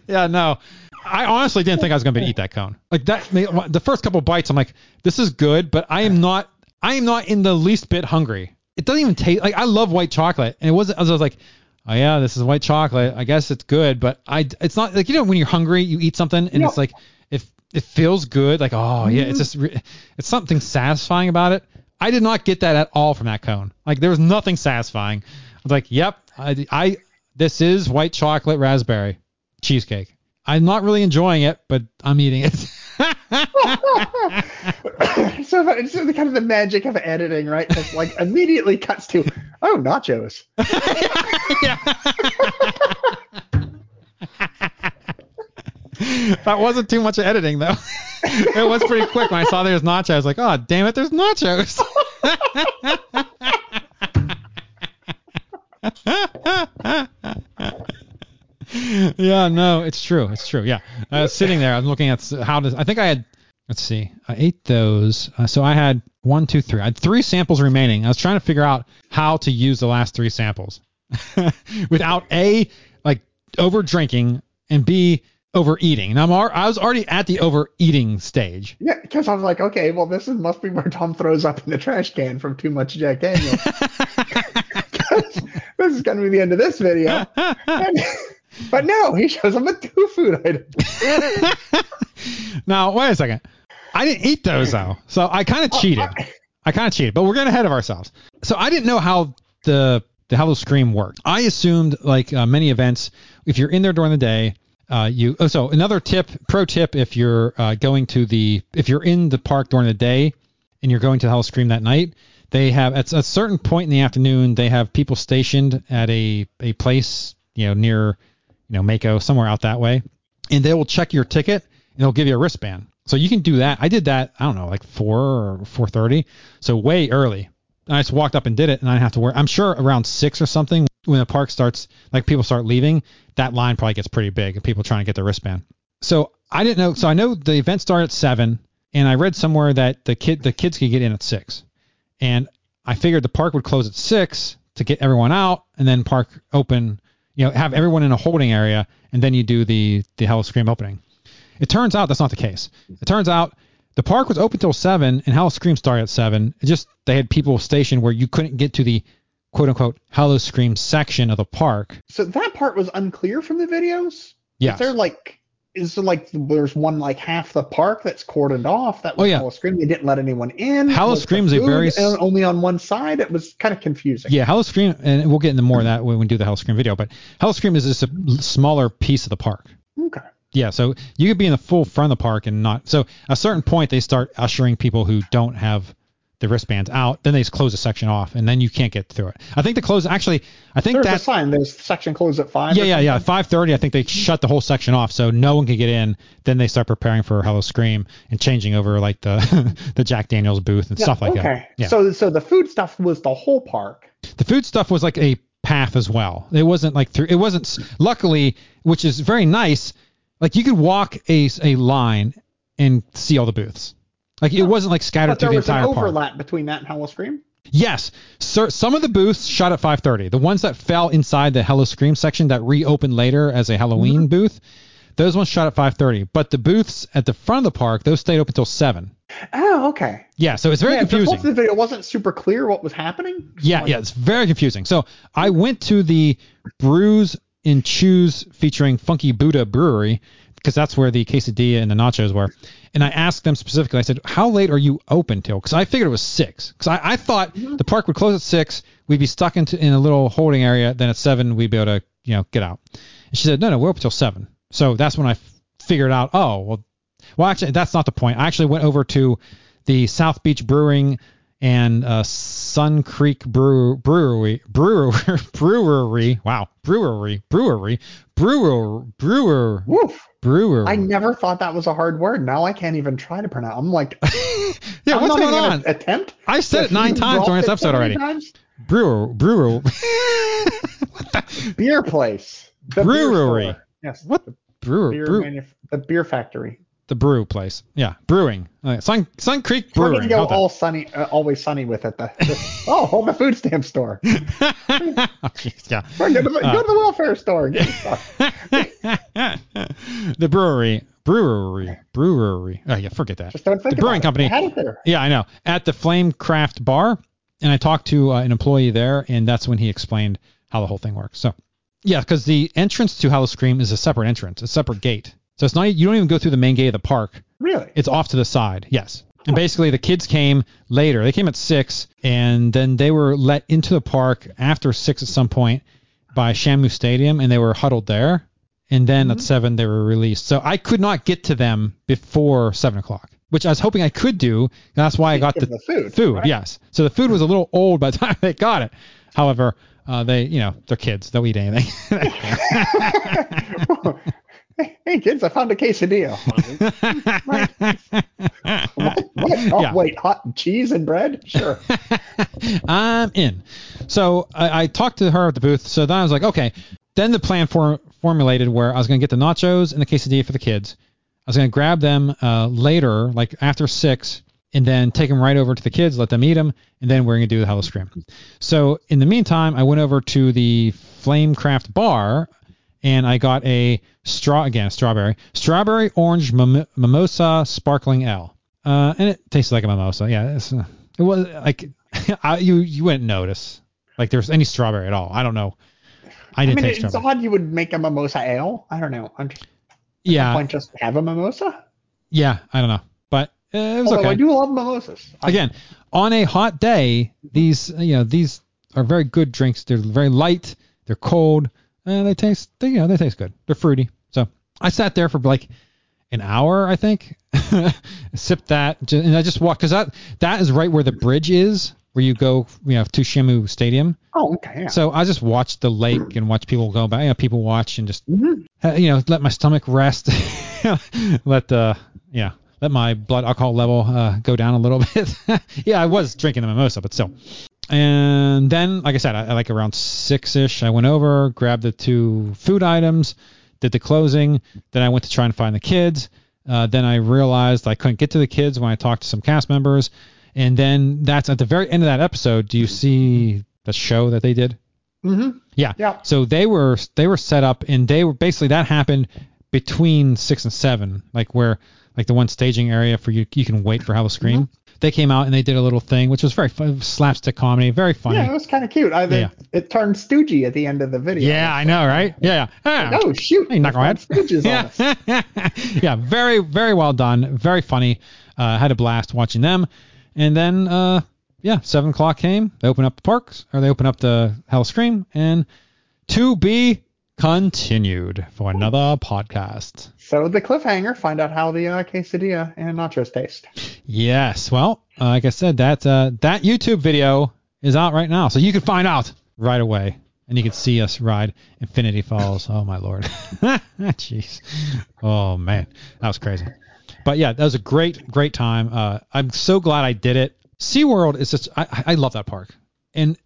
Yeah, no. I honestly didn't think I was going to be to eat that cone. Like that, the first couple bites, I'm like, this is good, but I am not, I am not in the least bit hungry. It doesn't even taste like I love white chocolate, and it wasn't. I was like, oh yeah, this is white chocolate. I guess it's good, but I, it's not like you know when you're hungry, you eat something, and No. it's like if it feels good, like oh yeah, it's mm-hmm. just, it's something satisfying about it. I did not get that at all from that cone. Like there was nothing satisfying. I was like, yep, I, I this is white chocolate raspberry cheesecake. I'm not really enjoying it, but I'm eating it. so it's the kind of the magic of editing, right? It's like immediately cuts to oh nachos. that wasn't too much editing though. it was pretty quick when I saw there was nachos. I was like, oh damn it, there's nachos. yeah, no, it's true. It's true. Yeah, I was sitting there. I was looking at how does I think I had. Let's see. I ate those. Uh, so I had one, two, three. I had three samples remaining. I was trying to figure out how to use the last three samples without a like over drinking and b overeating. And I'm I was already at the overeating stage. Yeah, because I was like, okay, well, this is must be where Tom throws up in the trash can from too much Jack Daniels. 'Cause this is gonna be the end of this video. And- but no, he shows him with two food items. now wait a second. I didn't eat those though, so I kind of cheated. I kind of cheated, but we're getting ahead of ourselves. So I didn't know how the the Howl-O-Scream worked. I assumed, like uh, many events, if you're in there during the day, uh, you. Oh, so another tip, pro tip, if you're uh, going to the, if you're in the park during the day, and you're going to Howl-O-Scream that night, they have at a certain point in the afternoon, they have people stationed at a a place, you know, near, you know, Mako, somewhere out that way, and they will check your ticket and they'll give you a wristband. So you can do that. I did that. I don't know, like four or four thirty, so way early. And I just walked up and did it, and I have to worry. I'm sure around six or something when the park starts, like people start leaving, that line probably gets pretty big and people trying to get their wristband. So I didn't know. So I know the event started at seven, and I read somewhere that the kid the kids could get in at six, and I figured the park would close at six to get everyone out, and then park open. You know, have everyone in a holding area, and then you do the the Howl-O-Scream opening. It turns out that's not the case. It turns out the park was open till seven, and Howl-O-Scream started at seven. It just they had people stationed where you couldn't get to the quote unquote Howl-O-Scream section of the park. So that part was unclear from the videos. Yes. Is there like is like there's one like half the park that's cordoned off that was Oh, yeah. Howl-O-Scream. They didn't let anyone in. The Scream's a very only on one side. It was kind of confusing. Yeah, Howl-O-Scream, and we'll get into more of that when we do the Howl-O-Scream video. But Howl-O-Scream is just a smaller piece of the park. Okay. Yeah, so you could be in the full front of the park and not. So at a certain point, they start ushering people who don't have the wristbands out. Then they just close a section off, and then you can't get through it. I think the close actually. I think There's a that. sign. There's section closed at five. Yeah, yeah, yeah. 5:30. I think they shut the whole section off, so no one can get in. Then they start preparing for Howl-O-Scream and changing over like the the Jack Daniels booth and Yeah, stuff like okay. that. Yeah. So so the food stuff was the whole park. The food stuff was like a path as well. It wasn't like through. It wasn't. Luckily, which is very nice. Like you could walk a a line and see all the booths. Like it wasn't like scattered through there the was an entire park. overlap between that and Howl-O-Scream. Yes, sir. Some of the booths shut at 5:30. The ones that fell inside the Howl-O-Scream section that reopened later as a Halloween Mm-hmm. booth, those ones shut at 5:30. But the booths at the front of the park, those stayed open until seven. Oh, okay. Yeah, so it's very yeah, confusing. The video wasn't super clear what was happening. Yeah, Like, yeah, it's very confusing. So I went to the Brews and Chews featuring Funky Buddha Brewery because that's where the quesadilla and the nachos were. And I asked them specifically. I said, "How late are you open till?" Because I figured it was six. Because I, I thought mm-hmm. the park would close at six. We'd be stuck into in a little holding area. Then at seven, we'd be able to you know get out. And she said, "No, no, we're open till seven. So that's when I f- figured out. Oh, well, well, actually, that's not the point. I actually went over to the South Beach Brewing and uh, Sun Creek Brew, Brewery, Brewer, Brewery, wow, Brewery, Brewery, Brewer, Brewer, Woof. Brewer. I never thought that was a hard word. Now I can't even try to pronounce. I'm like, yeah, I'm what's going on? attempt. I said it nine times during this episode already. times? Brewer, Brewer, Beer place. The Brewery. store. Yes. what? Brewer, Beer Brew, manuf- the beer factory. The brew place. Yeah, brewing. Uh, Sun Sun Creek Brewing. We're go How's that? all sunny, uh, always sunny with it. The, the- oh, home a food stamp store. oh, yeah. Or go to the, Uh. go to the welfare store. the brewery, brewery, brewery. Oh yeah, forget that. Just don't think the brewing about company. It. I had it there. Yeah, I know. At the Flamecraft Bar, and I talked to uh, an employee there, and that's when he explained how the whole thing works. So, yeah, because the entrance to Howl-O-Scream is a separate entrance, a separate gate. So it's not you don't even go through the main gate of the park. Really? It's off to the side. Yes. And basically, the kids came later. They came at six, and then they were let into the park after six at some point by Shamu Stadium, and they were huddled there. And then Mm-hmm. at seven, they were released. So I could not get to them before seven o'clock, which I was hoping I could do. That's why I got the, the food, right? Yes. So the food was a little old by the time they got it. However, uh, they, you know, they're kids. They'll eat anything. hey kids, I found a quesadilla. what? what? Oh Yeah. wait, hot cheese and bread? Sure. I'm in. So I, I talked to her at the booth. So then I was like, okay. Then the plan for, formulated where I was going to get the nachos and the quesadilla for the kids. I was going to grab them uh, later, like after six, and then take them right over to the kids, let them eat them, and then we're going to do the Howl-O-Scream. So in the meantime, I went over to the Flamecraft bar and I got a straw again, strawberry, strawberry orange mim- mimosa sparkling ale, uh, and it tasted like a mimosa. Yeah, it's, uh, it was like I, you you wouldn't notice like there's any strawberry at all. I don't know. I didn't I mean, taste it's strawberry. odd you would make a mimosa ale. I don't know. I'm just, Yeah, why just have a mimosa? yeah, I don't know, but uh, it was Although I do love mimosas. I- Again, on a hot day, these you know these are very good drinks. They're very light. They're cold. And they taste, they, you know, they taste good. They're fruity. So I sat there for like an hour, I think, sipped that, and I just walked because that that is right where the bridge is, where you go, you know, to Shamu Stadium. Oh, okay. Yeah. So I just watched the lake and watched people go by. You know, people watch and just, Mhm. uh, you know, let my stomach rest, let the, yeah, let my blood alcohol level uh, go down a little bit. yeah, I was drinking the mimosa, but still. And then, like I said, I, like around six ish, I went over, grabbed the two food items, did the closing. Then I went to try and find the kids. Uh, then I realized I couldn't get to the kids when I talked to some cast members. And then that's at the very end of that episode. Do you see the show that they did? Mm-hmm. Yeah. Yeah. So they were they were set up and they were basically that happened between six and seven, like where like the one staging area for you you can wait for Howl-O-Scream. They came out and they did a little thing, which was very fun, slapstick comedy, very funny. Yeah, it was kind of cute. I, Yeah. it, it turned stoogey at the end of the video. Yeah, I know, right? Yeah, yeah. Ah. Oh shoot! Hey, knucklehead. Stooges on us. yeah, yeah, very, very well done. Very funny. Uh, had a blast watching them. And then, uh, yeah, seven o'clock came. They open up the parks, or they open up the Howl-O-Scream, and to be continued for another podcast. So the cliffhanger, find out how the uh, quesadilla and nachos taste. Yes. Well, uh, like I said, that uh, that YouTube video is out right now, so you can find out right away, and you can see us ride Infinity Falls. Oh my lord. Jeez. Oh man, that was crazy. But yeah, that was a great, great time. Uh, I'm so glad I did it. SeaWorld is just, I, I love that park, and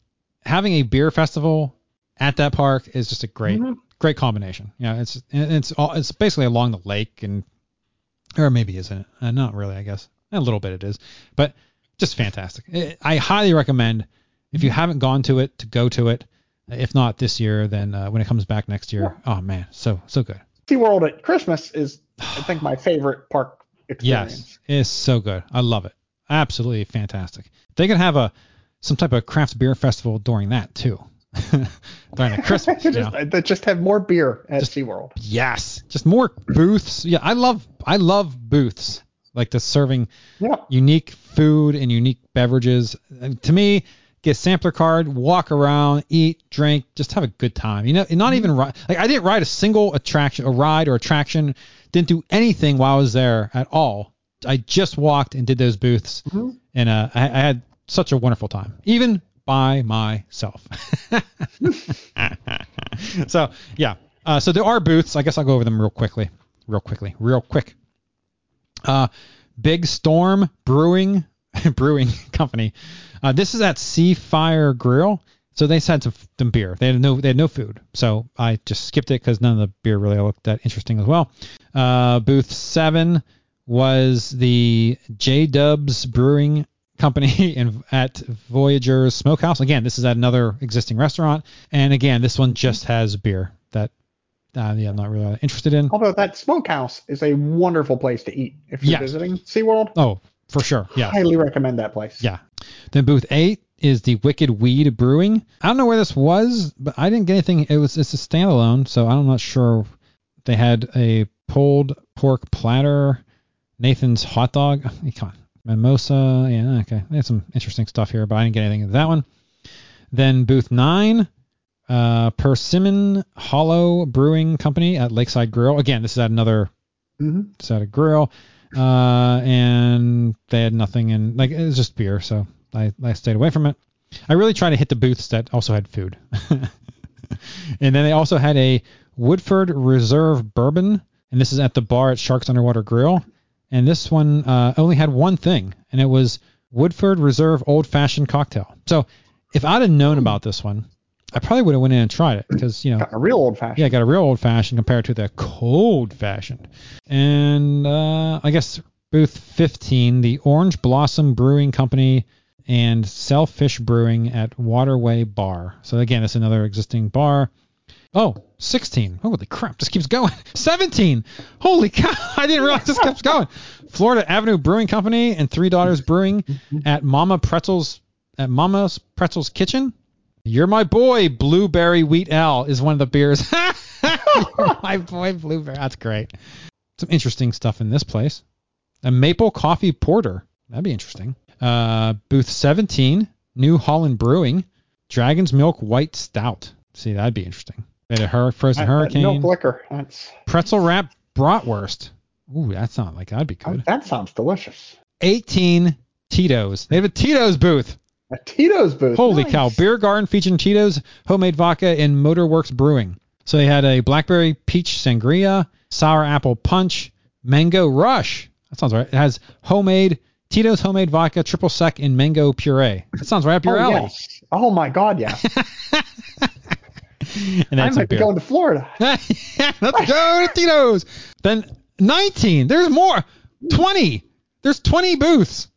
having a beer festival at that park is just a great, Mhm. great combination. Yeah, it's and it's all it's basically along the lake and or maybe isn't it? Uh, not really, I guess. A little bit it is, but just fantastic. I I highly recommend if you haven't gone to it to go to it. If not this year, then uh, when it comes back next year. Oh man, so so good. SeaWorld at Christmas is, I think, my favorite park experience. Yes, it's so good. I love it. Absolutely fantastic. They could have a some type of craft beer festival during that too. during the Christmas. you just, know? just have more beer at SeaWorld. Yes, just more booths. Yeah, I love I love booths like the serving Yeah. unique food and unique beverages. And to me, get a sampler card, walk around, eat, drink, just have a good time. You know, not even ride. Like I didn't ride a single attraction, a ride or attraction. Didn't do anything while I was there at all. I just walked and did those booths, Mhm. and uh, I, I had such a wonderful time, even by myself. so yeah, uh, so there are booths. I guess I'll go over them real quickly, real quickly, real quick. Uh, Big Storm Brewing Brewing Company. Uh, this is at Sea Fire Grill. So they had some, some beer. They had no they had no food. So I just skipped it because none of the beer really looked that interesting as well. Uh, booth seven was the J Dubs Brewing Company in, at Voyager's Smokehouse. Again, this is at another existing restaurant, and again, this one just has beer that uh, yeah, I'm not really interested in. Although that smokehouse is a wonderful place to eat if you're Yes. visiting SeaWorld. Oh, for sure. Yeah. Highly recommend that place. Yeah. Then booth eight is the Wicked Weed Brewing. I don't know where this was, but I didn't get anything. It was it's a standalone, so I'm not sure. They had a pulled pork platter, Nathan's hot dog. Come on, mimosa. Yeah, okay. They had some interesting stuff here, but I didn't get anything of that one. Then booth nine, uh, Persimmon Hollow Brewing Company at Lakeside Grill. Again, this is at another hmm it's at a grill, uh, and they had nothing and like it was just beer, so I, I stayed away from it. I really tried to hit the booths that also had food, and then they also had a Woodford Reserve Bourbon, and this is at the bar at Sharks Underwater Grill, and this one uh, only had one thing, and it was Woodford Reserve Old Fashioned Cocktail. So if I'd have known about this one, I probably would have went in and tried it because you know Got a real old fashioned. yeah, got a real old fashioned compared to the cold fashioned. And uh, I guess booth 15, the Orange Blossom Brewing Company and Sailfish Brewing at Waterway Bar. So again, it's another existing bar. Oh, 16. Holy crap, this keeps going. 17. Holy cow, I didn't realize this keeps going. Florida Avenue Brewing Company and Three Daughters Brewing at Mama Pretzels at Mama's Pretzels Kitchen. You're my boy, Blueberry Wheat L is one of the beers. My boy, Blueberry. That's great. Some interesting stuff in this place. A maple coffee porter. That'd be interesting. Uh, booth 17, New Holland Brewing, Dragon's Milk White Stout. See, that'd be interesting. They had a hur- frozen That- that hurricane, milk liquor. That's pretzel wrap bratwurst. Ooh, that's not like that'd be oh, good. that sounds delicious. 18 Tito's. They have a Tito's booth. A Tito's booth. Holy Nice. cow! Beer garden featuring Tito's, homemade vodka, and Motorworks Brewing. So they had a blackberry peach sangria, sour apple punch, mango rush. That sounds right. It has homemade Tito's homemade vodka, triple sec, and mango puree. That sounds right up your Oh, alley. yes. Oh my God, yes. And I that's might be going to Florida. Let's go to Tito's. Then 19. There's more. 20. There's 20 booths.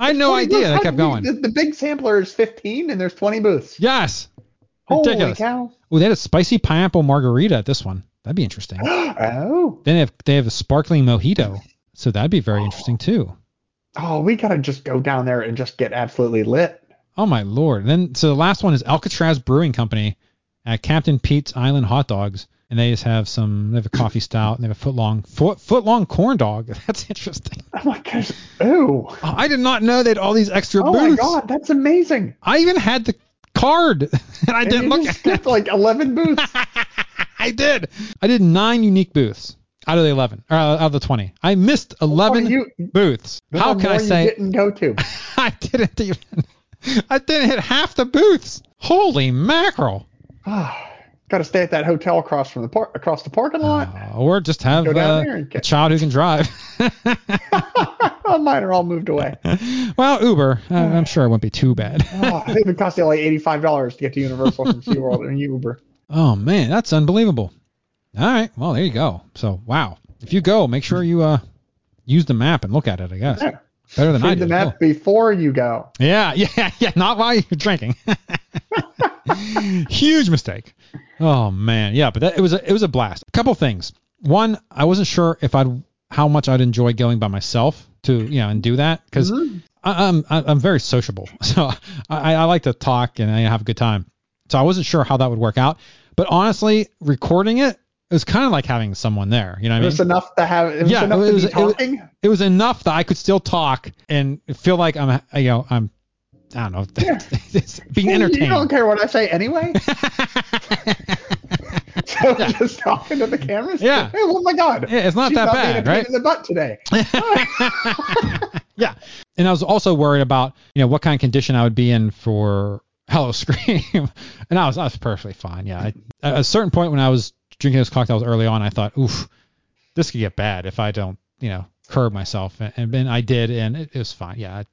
I had no idea. They kept going. The, the big sampler is 15 and there's 20 booths. Yes. Holy cow. Oh, they had a spicy pineapple margarita at this one. That'd be interesting. oh. Then they have they have a sparkling mojito, so that'd be very interesting too. Oh, we gotta just go down there and just get absolutely lit. Oh my lord! Then so the last one is Alcatraz Brewing Company at Captain Pete's Island Hot Dogs, and they just have some. They have a coffee stout, and they have a foot long foot foot long corn dog. That's interesting. Oh my gosh. Ooh. Oh, I did not know they had all these extra Oh my booths. God, that's amazing. I even had the card, and I And didn't look just at it. like 11 booths. I did. I did nine unique booths out of the eleven, or out of the twenty. I missed oh, eleven you- booths. How can I say you didn't go to? I didn't even. I didn't hit half the booths. Holy mackerel! Got to stay at that hotel across from the park, across the parking lot. Uh, or just have uh, a child who can drive. mine are all moved away. well, Uber. Uh, I'm sure it wouldn't be too bad. Oh, it would cost you like eighty-five dollars to get to Universal from SeaWorld and Uber. oh man, that's unbelievable. All right, well there you go. So wow, if you go, make sure you uh use the map and look at it. I guess Yeah. better than I Read did. the map before you go. Yeah, yeah, yeah. Not while you're drinking. Huge mistake. Oh man, yeah, but that, it was a, it was a blast. A couple things. One, I wasn't sure if I'd how much I'd enjoy going by myself to you know and do that because mm-hmm. I'm I- I'm very sociable, so I, I like to talk and I have a good time. So I wasn't sure how that would work out. But honestly, recording it, it was kind of like having someone there. You know what I It mean? was enough to have. It was Yeah, enough it to was- be it was- it was enough that I could still talk and feel like I'm, you know, I'm, I don't know, it's being You don't care what I say anyway. so just talking to the cameras. Yeah. Hey, oh my God. Yeah, it's not She's that not bad, being a pain right? in the butt today. yeah. And I was also worried about, you know, what kind of condition I would be in for Howl-O-Scream. and I was, I was perfectly fine. Yeah. I, at a certain point when I was drinking those cocktails early on, I thought, oof, this could get bad if I don't, you know, curb myself. And, and, and I did, and it, it was fine. Yeah. I,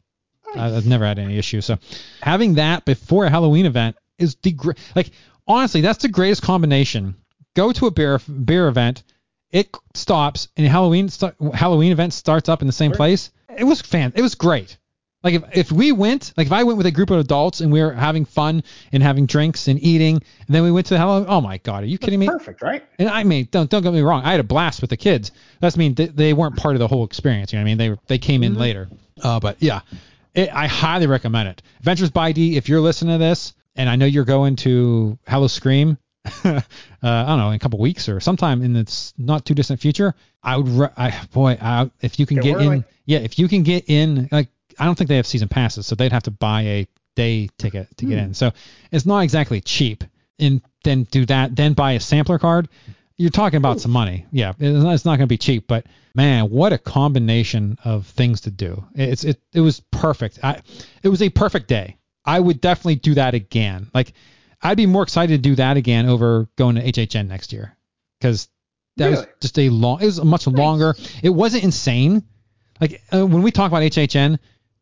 I, I've never had any issues. So having that before a Halloween event is the gr- like honestly, that's the greatest combination. Go to a beer beer event it stops and Halloween st- Halloween event starts up in the same Sure. place. It was fan. It was great. Like if, if we went, like if I went with a group of adults and we were having fun and having drinks and eating, and then we went to the Halloween. Oh my God, are you kidding me? Perfect, right? And I mean, don't don't get me wrong. I had a blast with the kids. That's mean they, they weren't part of the whole experience. You know what I mean? They they came in Mhm. later. Uh, but yeah, it, I highly recommend it. Adventures by D. If you're listening to this, and I know you're going to Howl-O-Scream, uh, I don't know, in a couple weeks or sometime in the not too distant future, I would. Re- I boy, I, if you can Get get in, yeah, if you can get in, like I don't think they have season passes, so they'd have to buy a day ticket to get Hmm. in. So it's not exactly cheap. And then do that, then buy a sampler card. You're talking about some money. Yeah, it's not, not going to be cheap, but man, what a combination of things to do. It's it it was perfect. I it was a perfect day. I would definitely do that again. Like I'd be more excited to do that again over going to HHN next year because that was just a long. It was much longer. It wasn't insane. Like uh, when we talk about HHN,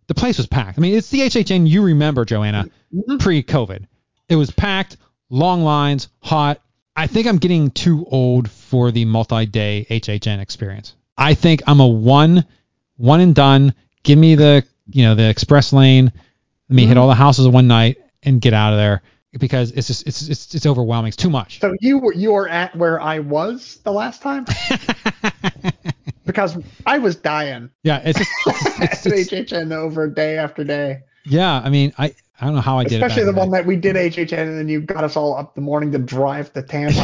the place was packed. I mean, it's the HHN you remember, Joanna, Mhm. pre-COVID. It was packed, long lines, hot. I think I'm getting too old for the multi-day HHN experience. I think I'm a one, one and done. Give me the, you know, the express lane. Let me hit mm-hmm. all the houses one night and get out of there because it's just it's it's, it's overwhelming. It's too much. So you were you were at where I was the last time because I was dying yeah, it's just it's, at it's, HHN over day after day. yeah. I mean, I I don't know how I did Especially it. Especially the one that we did HHN and then you got us all up the morning to drive to Tampa.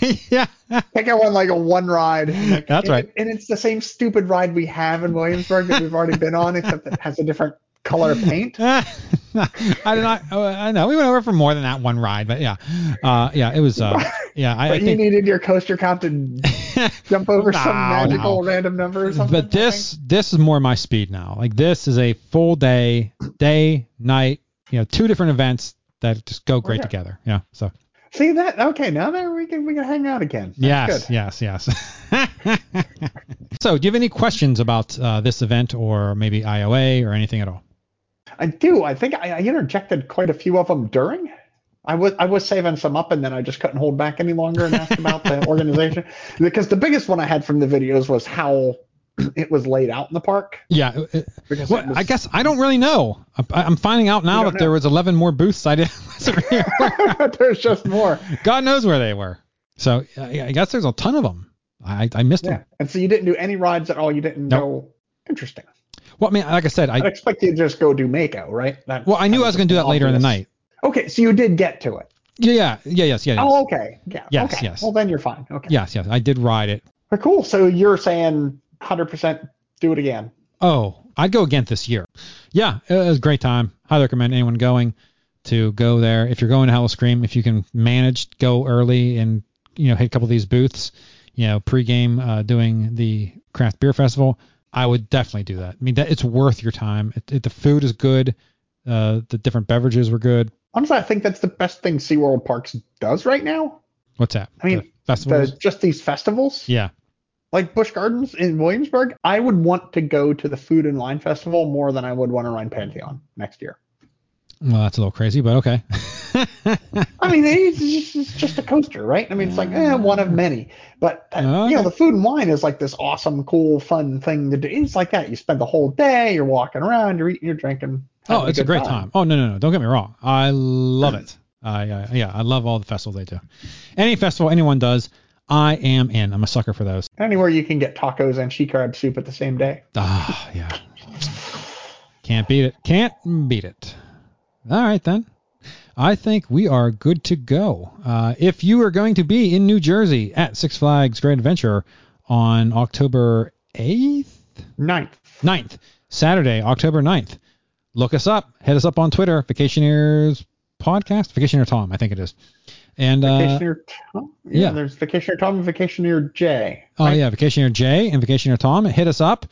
yeah. I think I went like a one ride. like, That's and- right. And it's the same stupid ride we have in Williamsburg that we've already been on, except it has a different color paint. I do not. oh, I know we went over for more than that one ride, but yeah, uh, yeah, it was. Uh, yeah, I, I But you needed your coaster count to jump over some magical no. random number or something. But this this is more my speed now. Like this is a full day, day, night. You know, two different events that just go great Okay. together. Yeah. So See that? Okay, now there we can we can hang out again. That's yes, good. yes, yes. so, do you have any questions about uh, this event or maybe IOA or anything at all? I do. I think I, I interjected quite a few of them during. I was I was saving some up and then I just couldn't hold back any longer and asked about the organization because the biggest one I had from the videos was how it was laid out in the park. Yeah. Because Well, was- I guess I don't really know. I, I'm finding out now that there was 11 more booths I didn't wasn't aware. there's just more. God knows where they were. So I guess there's a ton of them. I, I missed Yeah. them. And so you didn't do any rides at all. You didn't Nope. go. Interesting. Well, I mean, like I said, I'd I expect you to just go do Mako, right? That, well I knew I was going to do that later in the night. Okay, so you did get to it. Yeah, yeah, yeah, yes, yeah, yes. Oh, okay. Yeah. Yes, okay. yes. Well, then you're fine. Okay. yes, yes. I did ride it. Well, cool. So you're saying 100% do it again. Oh, I'd go again this year. Yeah, it was a great time. Highly recommend anyone going to go there. If you're going to Howl-O-Scream, if you can manage, go early and you know hit a couple of these booths. You know, pregame uh, doing the craft beer festival. I would definitely do that. I mean, that it's worth your time. It, it, the food is good. Uh, the different beverages were good. Honestly, I think that's the best thing SeaWorld Parks does right now. What's that? I mean, The. The, just these festivals. yeah. Like Busch Gardens in Williamsburg, I would want to go to the Food and Wine Festival more than I would want to ride Pantheon next year. Well, that's a little crazy, but okay. I mean, it's just, it's just a coaster, right? I mean, it's like eh, one of many. But uh, Okay. you know, the food and wine is like this awesome, cool, fun thing to do. It's like that. You spend the whole day, you're walking around, you're eating, you're drinking. Oh, it's a good great time. Oh no, no, no! Don't get me wrong. I love it. I uh, yeah, I love all the festivals they do. Any festival anyone does, I am in. I'm a sucker for those. Anywhere you can get tacos and she crab soup at the same day. Ah, yeah. Can't beat it. Can't beat it. All right then. I think we are good to go. Uh, if you are going to be in New Jersey at Six Flags Great Adventure on October 8th, Ninth. 9th, Saturday, October 9th. Look us up. Hit us up on Twitter, Vacationeers Podcast, Vacationeer Tom, I think it is. And uh, Vacationer Tom? Yeah, yeah. there's Vacationer Tom and Vacationer J. oh yeah, Vacationeer Jay and Vacationeer Tom. Hit us up.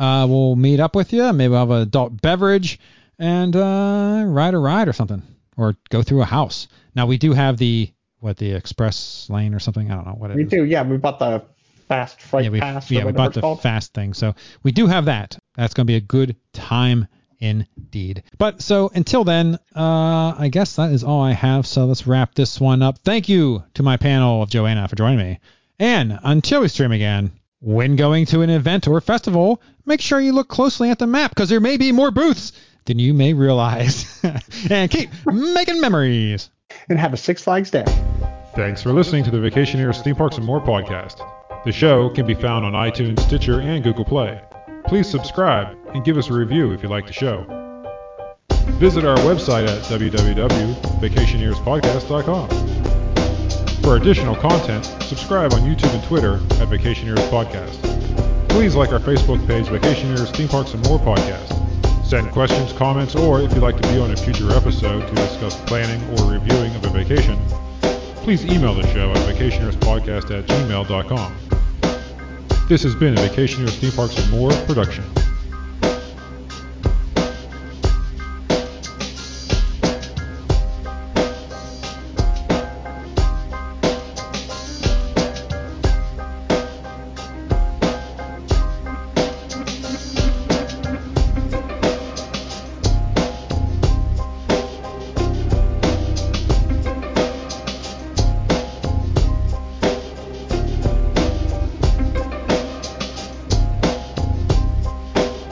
Uh, we'll meet up with you. Maybe we'll have an adult beverage and uh, ride a ride or something, or go through a house. Now we do have the what the express lane or something. I don't know what it is. We do, yeah. We bought the fast freight yeah, we, pass. yeah, we bought the called. fast thing. So we do have that. That's going to be a good time indeed. But so until then, uh, I guess that is all I have. So let's wrap this one up. Thank you to my panel of Joanna for joining me. And until we stream again, when going to an event or festival, make sure you look closely at the map because there may be more booths than you may realize. and keep making memories. And have a Six Flags day. Thanks for listening to the Vacation Vacationers Theme Parks and More podcast. The show can be found on iTunes, Stitcher, and Google Play. Please subscribe and give us a review if you like the show. Visit our website at www.vacationerspodcast.com. For additional content, subscribe on YouTube and Twitter at Vacationers Podcast. Please like our Facebook page, Vacationers Theme Parks and More Podcast. Send questions, comments, or if you'd like to be on a future episode to discuss planning or reviewing of a vacation, please email the show at vacationerspodcast at gmail.com. This has been a Vacationers Theme Parks and More production.